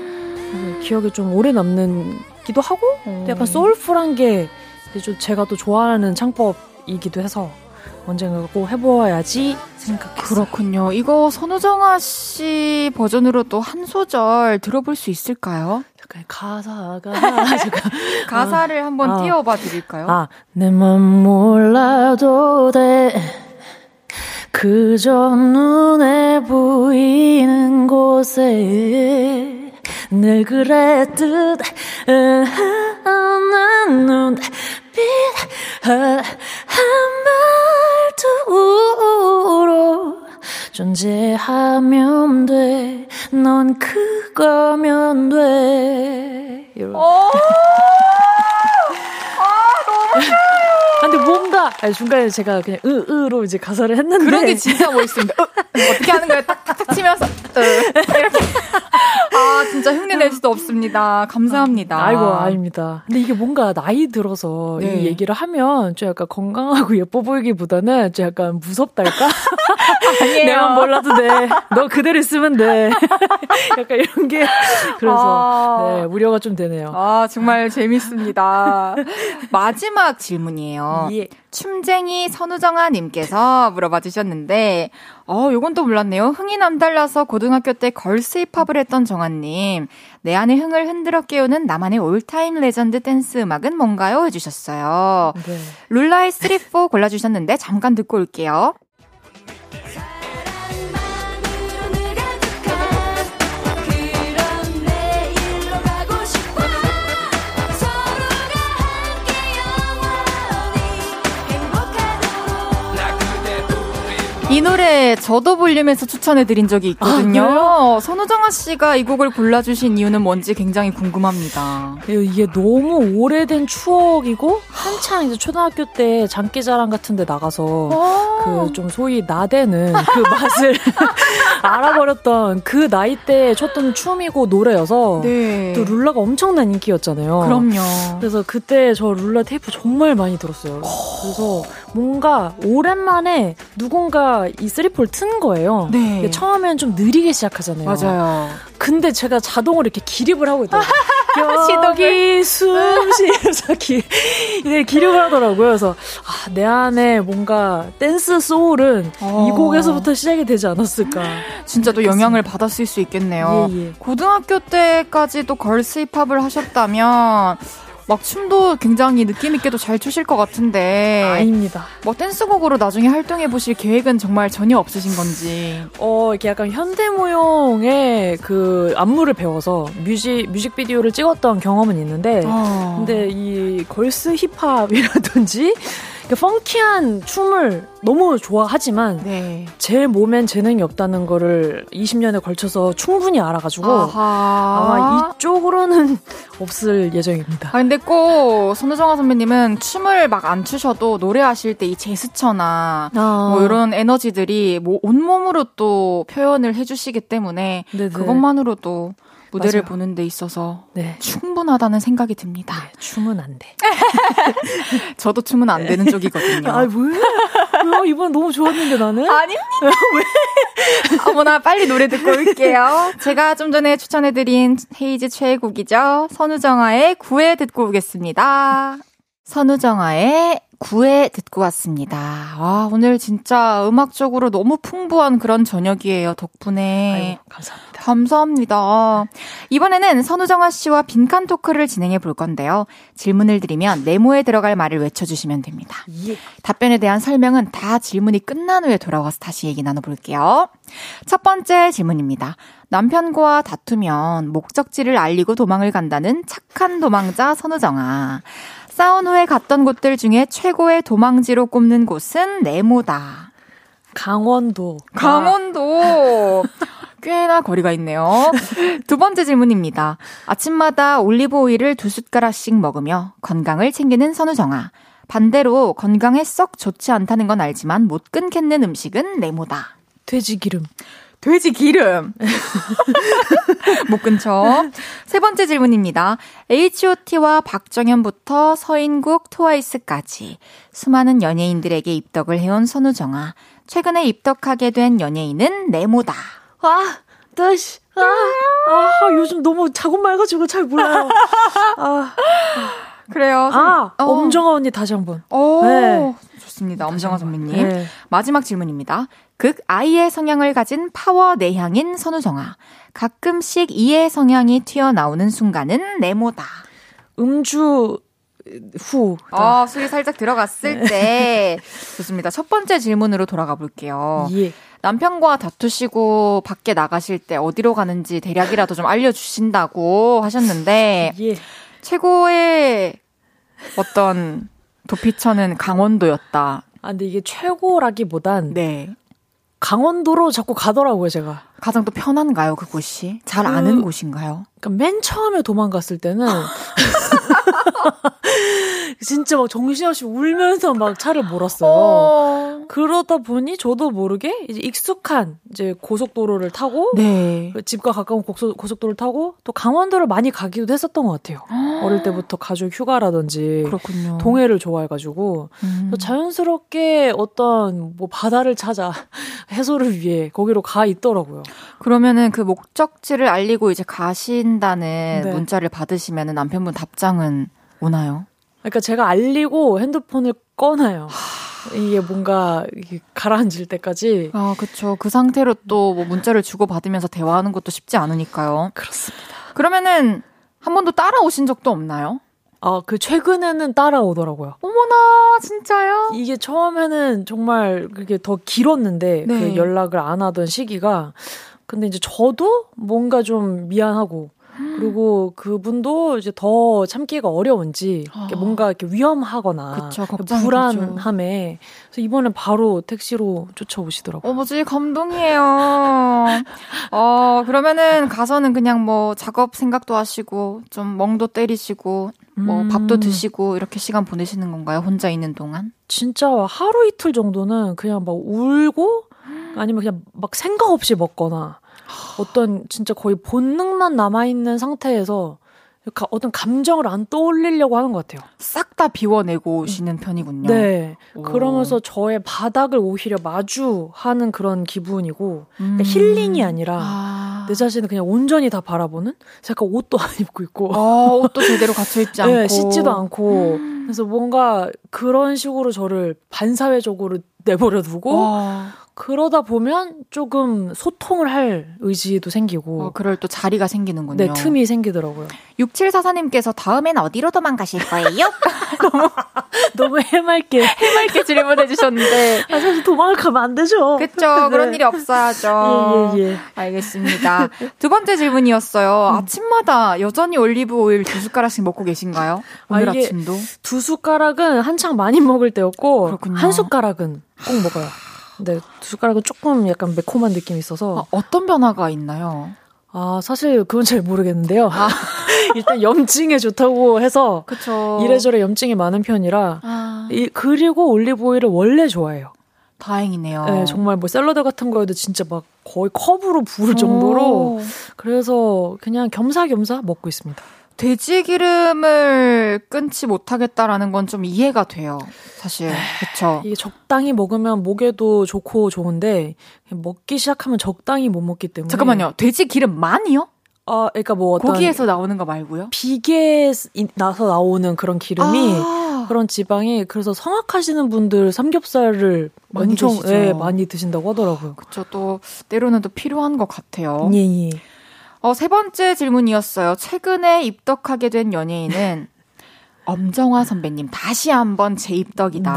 S4: 기억에 좀 오래 남는 기도 하고 근데 약간 소울풀한 게 이제 좀 제가 또 좋아하는 창법이기도 해서 언젠가 꼭 해보아야지 생각했어요.
S1: 그렇군요. 이거 선우정아 씨 버전으로 또 한 소절 들어볼 수 있을까요?
S4: 약간 가사가 잠깐
S1: 가사를 한번
S4: 아.
S1: 띄워봐 드릴까요?
S4: 아, 내맘 몰라도 돼. 그저 눈에 보이는 곳에 늘 그랬듯 난 눈빛 한 말투로 존재하면 돼. 넌 그거면 돼. 이런. 아, 근데 뭔가 아니, 중간에 제가 그냥 으으로 이제 가사를 했는데
S1: 그런 게 진짜 멋있습니다. 어, 어떻게 하는 거예요? 딱딱딱 치면서 으, 이렇게. 아 진짜 흉내 낼 수도 없습니다. 감사합니다.
S4: 아이고 아닙니다. 근데 이게 뭔가 나이 들어서
S1: 네.
S4: 이 얘기를 하면 좀 약간 건강하고 예뻐 보이기보다는 좀 약간 무섭달까?
S1: 아니에요.
S4: 내만 몰라도 돼. 너 그대로 있으면 돼. 약간 이런 게 그래서
S1: 아.
S4: 네 우려가 좀 되네요.
S1: 아 정말 재밌습니다. 마지막 질문이에요.
S4: 예.
S1: 춤쟁이 선우정아님께서 물어봐 주셨는데, 어, 요건 또 몰랐네요. 흥이 남달라서 고등학교 때 girls 힙합을 했던 정아님. 내 안의 흥을 흔들어 깨우는 나만의 all time legend 댄스 음악은 뭔가요? 해주셨어요.
S4: 네.
S1: 룰라의 3, 4 골라주셨는데, 잠깐 듣고 올게요. 이 노래 저도 볼륨에서 추천해드린 적이 있거든요. 선우정아 씨가 이 곡을 골라주신 이유는 뭔지 굉장히 궁금합니다.
S4: 이게 너무 오래된 추억이고 한창 이제 초등학교 때 장기자랑 같은 데 나가서 그 좀 소위 나대는 그 맛을 알아버렸던 그 나이 때 췄던 춤이고 노래여서
S1: 네.
S4: 또 룰라가 엄청난 인기였잖아요.
S1: 그럼요.
S4: 그래서 그때 저 룰라 테이프 정말 많이 들었어요. 그래서 뭔가 오랜만에 누군가 이 쓰리폴 튼 거예요.
S1: 네.
S4: 처음엔 좀 느리게 시작하잖아요.
S1: 맞아요.
S4: 근데 제가 자동으로 이렇게 기립을 하고 있더라고요. 여기 숨 쉬면서 기, 네, 기립을 하더라고요. 그래서 아, 내 안에 뭔가 댄스 소울은
S1: 어.
S4: 이 곡에서부터 시작이 되지 않았을까.
S1: 진짜 또 영향을 받았을 수 있겠네요.
S4: 예, 예.
S1: 고등학교 때까지도 걸스 힙합을 하셨다면 막 춤도 굉장히 느낌 있게도 잘 추실 것 같은데
S4: 아닙니다.
S1: 뭐 댄스곡으로 나중에 활동해 보실 계획은 정말 전혀 없으신 건지.
S4: 어, 이렇게 약간 현대무용의 그 안무를 배워서 뮤직, 뮤직비디오를 찍었던 경험은 있는데,
S1: 어.
S4: 근데 이 걸스 힙합이라든지, 그 펑키한 춤을 너무 좋아하지만,
S1: 네.
S4: 제 몸엔 재능이 없다는 거를 20년에 걸쳐서 충분히 알아가지고,
S1: 아하.
S4: 아마 이쪽으로는 없을 예정입니다.
S1: 아 근데 꼭 손우정아 선배님은 춤을 막 안 추셔도 노래하실 때 이 제스처나
S4: 아,
S1: 뭐 이런 에너지들이 뭐 온몸으로 또 표현을 해주시기 때문에
S4: 네네.
S1: 그것만으로도 무대를
S4: 맞아요.
S1: 보는 데 있어서
S4: 네.
S1: 충분하다는 생각이 듭니다.
S4: 춤은 안 돼.
S1: 저도 춤은 안 되는 쪽이거든요.
S4: 아, 뭐야? 뭐야? 이번 너무 좋았는데 나는?
S1: 아닙니다. 왜? 어머나 빨리 노래 듣고 올게요. 제가 좀 전에 추천해드린 헤이즈 최애곡이죠. 선우정아의 구애 듣고 오겠습니다. 선우정아의 구애 듣고 왔습니다. 와 오늘 진짜 음악적으로 너무 풍부한 그런 저녁이에요. 덕분에.
S4: 아이고, 감사합니다.
S1: 감사합니다. 이번에는 선우정아 씨와 빈칸 토크를 진행해 볼 건데요. 질문을 드리면 네모에 들어갈 말을 외쳐주시면 됩니다.
S4: 예.
S1: 답변에 대한 설명은 다 질문이 끝난 후에 돌아와서 다시 얘기 나눠볼게요. 첫 번째 질문입니다. 남편과 다투면 목적지를 알리고 도망을 간다는 착한 도망자 선우정아. 싸운 후에 갔던 곳들 중에 최고의 도망지로 꼽는 곳은 네모다.
S4: 강원도.
S1: 강원도. 꽤나 거리가 있네요. 두 번째 질문입니다. 아침마다 올리브 오일을 두 숟가락씩 먹으며 건강을 챙기는 선우정아. 반대로 건강에 썩 좋지 않다는 건 알지만 못 끊겠는 음식은 네모다.
S4: 돼지 기름.
S1: 돼지 기름. 못 끊죠. 세 번째 질문입니다. H.O.T와 박정현부터 서인국, 트와이스까지 수많은 연예인들에게 입덕을 해온 선우정아. 최근에 입덕하게 된 연예인은 네모다.
S4: 아, 다시. 아, 아, 요즘 너무 자고 말가지고 잘 몰라요. 아,
S1: 그래요.
S4: 아,
S1: 어.
S4: 엄정아 언니 다시 한 번.
S1: 오,
S4: 네.
S1: 좋습니다. 엄정화 선배님.
S4: 네.
S1: 마지막 질문입니다. 극 I의 성향을 가진 파워 내향인 선우정아. 가끔씩 E의 성향이 튀어나오는 순간은 네모다.
S4: 음주 후.
S1: 어, 술이 살짝 들어갔을 때. 좋습니다. 첫 번째 질문으로 돌아가 볼게요.
S4: 예.
S1: 남편과 다투시고 밖에 나가실 때 어디로 가는지 대략이라도 좀 알려주신다고 하셨는데,
S4: 예.
S1: 최고의 어떤 도피처는 강원도였다.
S4: 아, 근데 이게 최고라기보단
S1: 네.
S4: 강원도로 자꾸 가더라고요, 제가.
S1: 가장 또 편한가요, 그곳이? 잘 아는
S4: 그-
S1: 곳인가요?
S4: 그러니까 맨 처음에 도망갔을 때는 진짜 막 정신없이 울면서 막 차를 몰았어요. 그러다 보니 저도 모르게 이제 익숙한 이제 고속도로를 타고
S1: 네.
S4: 그 집과 가까운 고속, 고속도로를 타고 또 강원도를 많이 가기도 했었던 것 같아요. 어릴 때부터 가족 휴가라든지
S1: 그렇군요.
S4: 동해를 좋아해가지고
S1: 음.
S4: 또 자연스럽게 어떤 뭐 바다를 찾아 해소를 위해 거기로 가 있더라고요.
S1: 그러면은 그 목적지를 알리고 이제 가신다는
S4: 네.
S1: 문자를 받으시면은 남편분 답장은 오나요?
S4: 그러니까 제가 알리고 핸드폰을 꺼놔요. 이게 뭔가 가라앉을 때까지
S1: 아, 그쵸. 그 상태로 또 뭐 문자를 주고받으면서 대화하는 것도 쉽지 않으니까요.
S4: 그렇습니다.
S1: 그러면은 한 번도 따라오신 적도 없나요?
S4: 아, 그 최근에는 따라오더라고요.
S1: 어머나, 진짜요?
S4: 이게 처음에는 정말 그게 더 길었는데
S1: 네.
S4: 그 연락을 안 하던 시기가 근데 이제 저도 뭔가 좀 미안하고 그리고 그분도 이제 더 참기가 어려운지
S1: 아.
S4: 뭔가 이렇게 위험하거나
S1: 그쵸,
S4: 불안함에 그래서 이번에 바로 택시로 쫓아오시더라고요.
S1: 어머지, 감동이에요. 어, 그러면은 가서는 그냥 뭐 작업 생각도 하시고, 좀 멍도 때리시고, 뭐
S4: 음.
S1: 밥도 드시고, 이렇게 시간 보내시는 건가요? 혼자 있는 동안?
S4: 진짜 하루 이틀 정도는 그냥 막 울고 아니면 그냥 막 생각 없이 먹거나 어떤 진짜 거의 본능만 남아있는 상태에서 가- 어떤 감정을 안 떠올리려고 하는 것 같아요.
S1: 싹 다 비워내고 오시는 편이군요.
S4: 네.
S1: 오.
S4: 그러면서 저의 바닥을 오히려 마주하는 그런 기분이고
S1: 음.
S4: 그러니까 힐링이 아니라
S1: 아.
S4: 내 자신을 그냥 온전히 다 바라보는? 잠깐 옷도 안 입고 있고.
S1: 어, 옷도 제대로 갖춰 입지 않고.
S4: 네, 씻지도 않고. 그래서 뭔가 그런 식으로 저를 반사회적으로 내버려 두고
S1: 와,
S4: 그러다 보면 조금 소통을 할 의지도 생기고
S1: 어, 그럴 또 자리가 생기는군요.
S4: 네, 틈이 생기더라고요.
S1: 6744님께서 다음엔 어디로 도망가실 거예요?
S4: 너무 해맑게
S1: 해맑게 질문해 주셨는데.
S4: 아, 사실 도망을 가면 안 되죠.
S1: 그쵸. 그런
S4: 네.
S1: 일이 없어야죠.
S4: 예, 예, 예.
S1: 알겠습니다. 두 번째 질문이었어요. 아침마다 여전히 올리브 오일 두 숟가락씩 먹고 계신가요? 오늘
S4: 아,
S1: 아,
S4: 이게
S1: 침도
S4: 두 숟가락은 한창 많이 먹을 때였고
S1: 그렇군요.
S4: 한 숟가락은 꼭 먹어요. 근데 두 숟가락은 조금 약간 매콤한 느낌이 있어서
S1: 어, 떤 변화가 있나요?
S4: 아 사실 그건 잘 모르겠는데요.
S1: 아.
S4: 일단 염증에 좋다고 해서
S1: 그쵸.
S4: 이래저래 염증이 많은 편이라
S1: 아,
S4: 이, 그리고 올리브 오일을 원래 좋아해요.
S1: 다행이네요.
S4: 네, 정말 뭐 샐러드 같은 거에도 진짜 막 거의 컵으로 부을 정도로
S1: 오.
S4: 그래서 그냥 겸사겸사 먹고 있습니다.
S1: 돼지 기름을 끊지 못하겠다라는 건 좀 이해가 돼요. 사실. 그쵸.
S4: 이게 적당히 먹으면 목에도 좋고 좋은데 먹기 시작하면 적당히 못 먹기 때문에
S1: 잠깐만요. 돼지 기름만이요?
S4: 아, 그러니까 뭐 어떤
S1: 고기에서 나오는 거 말고요?
S4: 비계에 나서 나오는 그런 기름이
S1: 아,
S4: 그런 지방이 그래서 성악하시는 분들 삼겹살을
S1: 많이
S4: 엄청. 예, 많이 드신다고 하더라고요.
S1: 그쵸. 또, 때로는 또 필요한 것 같아요.
S4: 예, 예.
S1: 어, 세 번째 질문이었어요. 최근에 입덕하게 된 연예인은 엄정화 선배님 다시 한번 재입덕이다.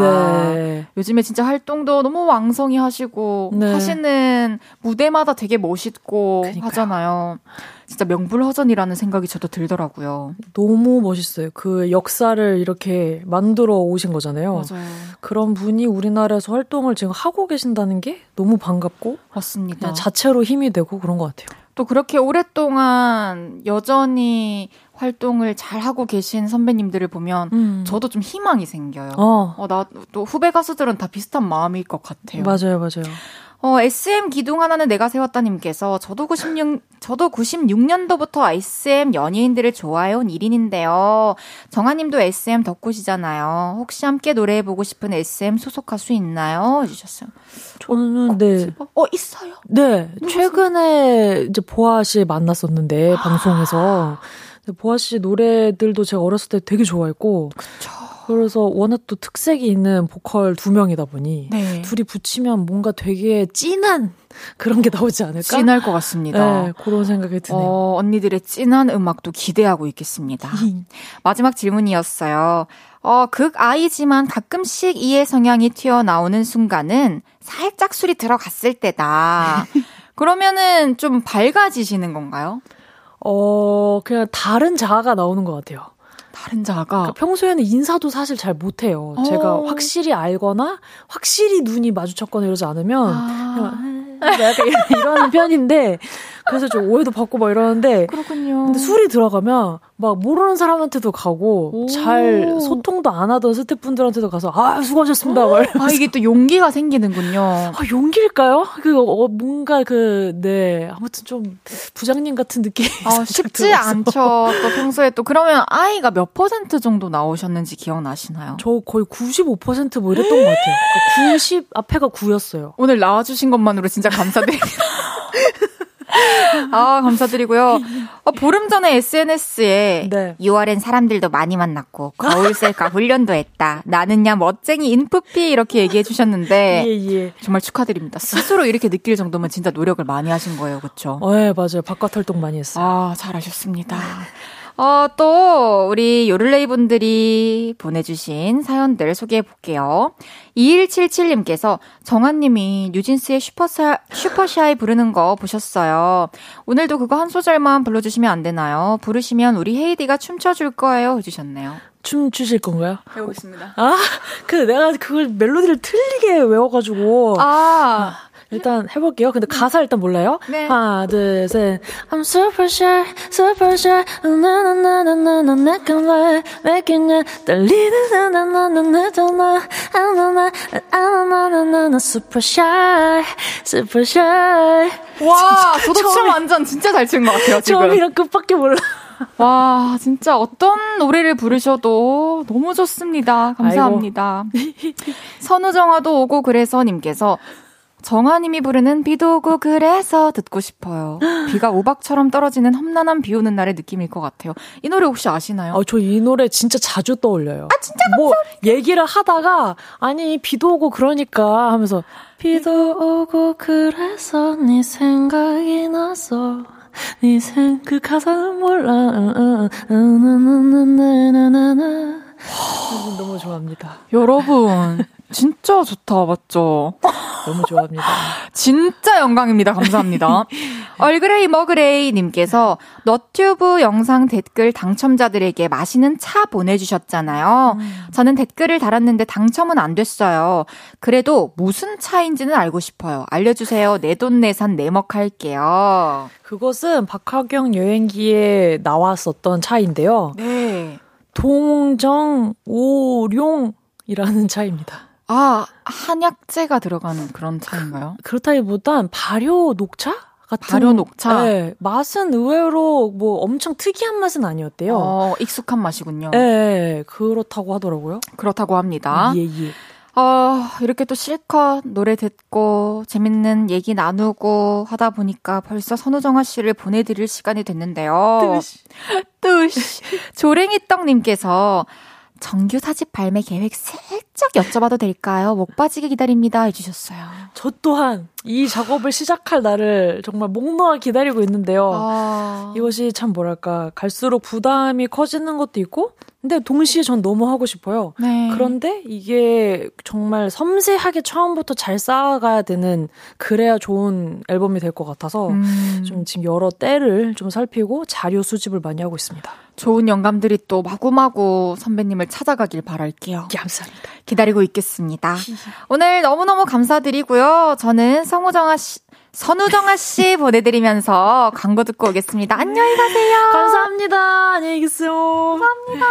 S4: 네.
S1: 요즘에 진짜 활동도 너무 왕성히 하시고
S4: 네.
S1: 하시는 무대마다 되게 멋있고
S4: 그러니까요.
S1: 하잖아요. 진짜 명불허전이라는 생각이 저도 들더라고요.
S4: 너무 멋있어요. 그 역사를 이렇게 만들어 오신 거잖아요.
S1: 맞아요.
S4: 그런 분이 우리나라에서 활동을 지금 하고 계신다는 게 너무 반갑고
S1: 맞습니다.
S4: 자체로 힘이 되고 그런 것 같아요.
S1: 또 그렇게 오랫동안 여전히 활동을 잘 하고 계신 선배님들을 보면 음. 저도 좀 희망이 생겨요. 어. 어, 나 또 후배 가수들은 다 비슷한 마음일 것 같아요.
S4: 맞아요, 맞아요.
S1: 어, SM 기둥 하나는 내가 세웠다님께서 저도 96, 저도 96년도부터 SM 연예인들을 좋아해온 1인인데요. 정아님도 SM 덕후시잖아요. 혹시 함께 노래해보고 싶은 SM 소속 가수 있나요? 해주셨어요.
S4: 저는, 어, 네.
S1: 어, 있어요?
S4: 네. 최근에 이제 보아 씨 만났었는데, 방송에서. 보아 씨 노래들도 제가 어렸을 때 되게 좋아했고.
S1: 그쵸.
S4: 그래서 워낙 또 특색이 있는 보컬 두 명이다 보니 네. 둘이 붙이면 뭔가 되게 찐한 그런 게 나오지 않을까?
S1: 찐할 것 같습니다.
S4: 네, 그런 생각이 드네요.
S1: 어, 언니들의 찐한 음악도 기대하고 있겠습니다. 마지막 질문이었어요. 어, 극 아이지만 가끔씩 이해 성향이 튀어나오는 순간은 살짝 술이 들어갔을 때다. 그러면은 좀 밝아지시는 건가요?
S4: 어, 그냥 다른 자아가 나오는 것 같아요.
S1: 다른 자가 그러니까
S4: 평소에는 인사도 사실 잘 못해요. 제가 어. 확실히 알거나 확실히 눈이 마주쳤거나 이러지 않으면 아. 약간 이러는 편인데 그래서 좀 오해도 받고 막 이러는데
S1: 그렇군요.
S4: 근데 술이 들어가면 막 모르는 사람한테도 가고 오. 잘 소통도 안 하던 스태프분들한테도 가서 아 수고하셨습니다.
S1: 아 이게 또 용기가 생기는군요. 아
S4: 용기일까요? 그 어, 뭔가 그네 아무튼 좀 부장님 같은 느낌.
S1: 아 쉽지 들어서. 않죠. 또 평소에 또 그러면 아이가 몇 퍼센트 정도 나오셨는지 기억나시나요?
S4: 저 거의 95%뭐 이랬던 것 같아요. 그러니까 90 앞에가 9였어요.
S1: 오늘 나와주신 것만으로 진짜 감사드립니다. 아, 감사드리고요. 어, 보름 전에 SNS에 네. 6월엔 사람들도 많이 만났고 거울 셀카 훈련도 했다. 나는야 멋쟁이 인프피 이렇게 얘기해 주셨는데 예, 예. 정말 축하드립니다. 스스로 이렇게 느낄 정도면 진짜 노력을 많이 하신 거예요. 그렇죠?
S4: 어, 네, 맞아요. 바깥 활동 많이 했어요.
S1: 아, 잘하셨습니다. 어, 또, 우리 요를레이 분들이 보내주신 사연들 소개해 볼게요. 2177님께서 정한님이 뉴진스의 슈퍼사, 슈퍼샤이 부르는 거 보셨어요. 오늘도 그거 한 소절만 불러주시면 안 되나요? 부르시면 우리 헤이디가 춤춰줄 거예요. 해주셨네요.
S4: 춤 추실 건가요?
S1: 해보겠습니다.
S4: 아, 그 내가 그걸 멜로디를 틀리게 외워가지고.
S1: 아.
S4: 일단 해볼게요. 근데 가사 일단 몰라요?
S1: 네.
S4: 하나, 둘, 셋. I'm super shy, super shy. 나나나나나나 내가 왜 왜겠냐? 떨리는 나나나나 내 전화. 아나나 아나나나나 super shy, super shy.
S1: 와, 저도 춤 완전 진짜 잘 추는 것 같아요. 지금.
S4: 처음이랑 끝밖에 몰라.
S1: 와, 진짜 어떤 노래를 부르셔도 너무 좋습니다. 감사합니다. 선우정아도 오고 그래서 님께서 정아님이 부르는 비도 오고 그래서 듣고 싶어요. 비가 우박처럼 떨어지는 험난한 비 오는 날의 느낌일 것 같아요. 이 노래 혹시 아시나요?
S4: 아, 저 이 노래 진짜 자주 떠올려요.
S1: 아, 진짜
S4: 뭐 얘기를 하다가 아니 비도 오고 그러니까 하면서 비도 오고 그래서 네 생각이 나서 네생그 가사는 몰라. 너무 좋아합니다.
S1: 여러분 진짜 좋다, 맞죠?
S4: 너무 좋아합니다.
S1: 진짜 영광입니다. 감사합니다. 얼그레이 머그레이 님께서 너튜브 영상 댓글 당첨자들에게 마시는 차 보내주셨잖아요. 음. 저는 댓글을 달았는데 당첨은 안 됐어요. 그래도 무슨 차인지는 알고 싶어요. 알려주세요. 내 돈 내산 내먹할게요.
S4: 그것은 박하경 여행기에 나왔었던 차인데요.
S1: 네.
S4: 동정 오룡이라는 차입니다.
S1: 아, 한약재가 들어가는 그런 차인가요?
S4: 그렇다기보단 발효 녹차? 같은
S1: 발효 녹차.
S4: 네, 맛은 의외로 뭐 엄청 특이한 맛은 아니었대요.
S1: 어, 익숙한 맛이군요.
S4: 네, 그렇다고 하더라고요.
S1: 그렇다고 합니다.
S4: 예, 예.
S1: 어, 이렇게 또 실컷 노래 듣고 재밌는 얘기 나누고 하다 보니까 벌써 선우정아 씨를 보내드릴 시간이 됐는데요.
S4: 뜨시.
S1: 뜨시. 조랭이떡님께서 정규 사집 발매 계획 살짝 여쭤봐도 될까요? 목 빠지게 기다립니다. 해주셨어요.
S4: 저 또한 이 작업을 시작할 날을 정말 목 놓아 기다리고 있는데요.
S1: 아...
S4: 이것이 참 뭐랄까 갈수록 부담이 커지는 것도 있고 근데 동시에 전 너무 하고 싶어요.
S1: 네.
S4: 그런데 이게 정말 섬세하게 처음부터 잘 쌓아가야 되는 그래야 좋은 앨범이 될 것 같아서 음. 좀 지금 여러 때를 좀 살피고 자료 수집을 많이 하고 있습니다.
S1: 좋은 영감들이 또 마구마구 선배님을 찾아가길 바랄게요.
S4: 감사합니다.
S1: 기다리고 있겠습니다. 오늘 너무너무 감사드리고요. 저는 성우정아 씨, 선우정아 씨 보내드리면서 광고 듣고 오겠습니다. 안녕히 가세요.
S4: 감사합니다. 안녕히 계세요.
S1: 감사합니다.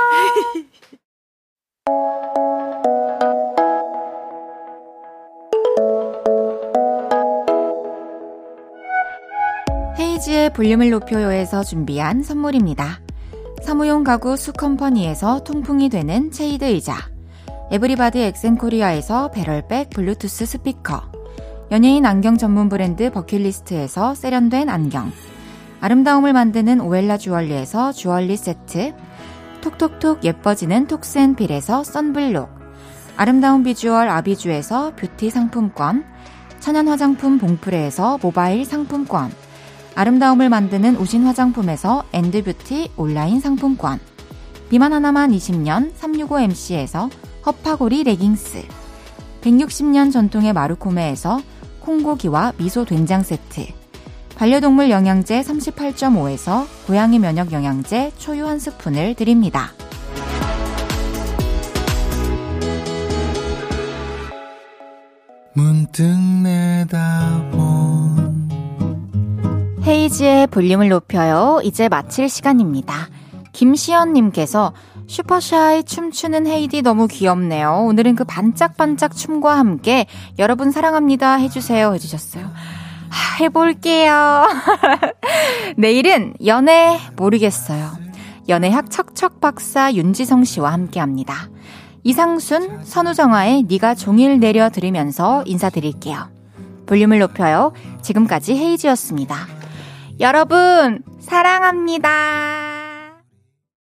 S1: 헤이즈의 볼륨을 높여요에서 준비한 선물입니다. 사무용 가구 수컴퍼니에서 통풍이 되는 체이드 의자 에브리바디 엑센코리아에서 배럴백 블루투스 스피커 연예인 안경 전문 브랜드 버킷리스트에서 세련된 안경. 아름다움을 만드는 오엘라 주얼리에서 주얼리 세트. 톡톡톡 예뻐지는 톡스앤필에서 썬블록. 아름다운 비주얼 아비주에서 뷰티 상품권. 천연 화장품 봉프레에서 모바일 상품권. 아름다움을 만드는 우신 화장품에서 엔드뷰티 온라인 상품권. 비만 하나만 20년 365MC에서 허파고리 레깅스. 160년 전통의 마루코메에서 콩고기와 미소 된장 세트 반려동물 영양제 38.5에서 고양이 면역 영양제 초유 한 스푼을 드립니다. 문득 내다본 헤이지의 볼륨을 높여요. 이제 마칠 시간입니다. 김시연님께서 슈퍼샤이 춤추는 헤이디 너무 귀엽네요. 오늘은 그 반짝반짝 춤과 함께 여러분 사랑합니다 해주세요 해주셨어요. 하, 해볼게요. 내일은 연애 모르겠어요. 연애학 척척 박사 윤지성 씨와 함께 합니다. 이상순, 선우정아의 네가 종일 내려 들으면서 인사드릴게요. 볼륨을 높여요. 지금까지 헤이지였습니다. 여러분, 사랑합니다.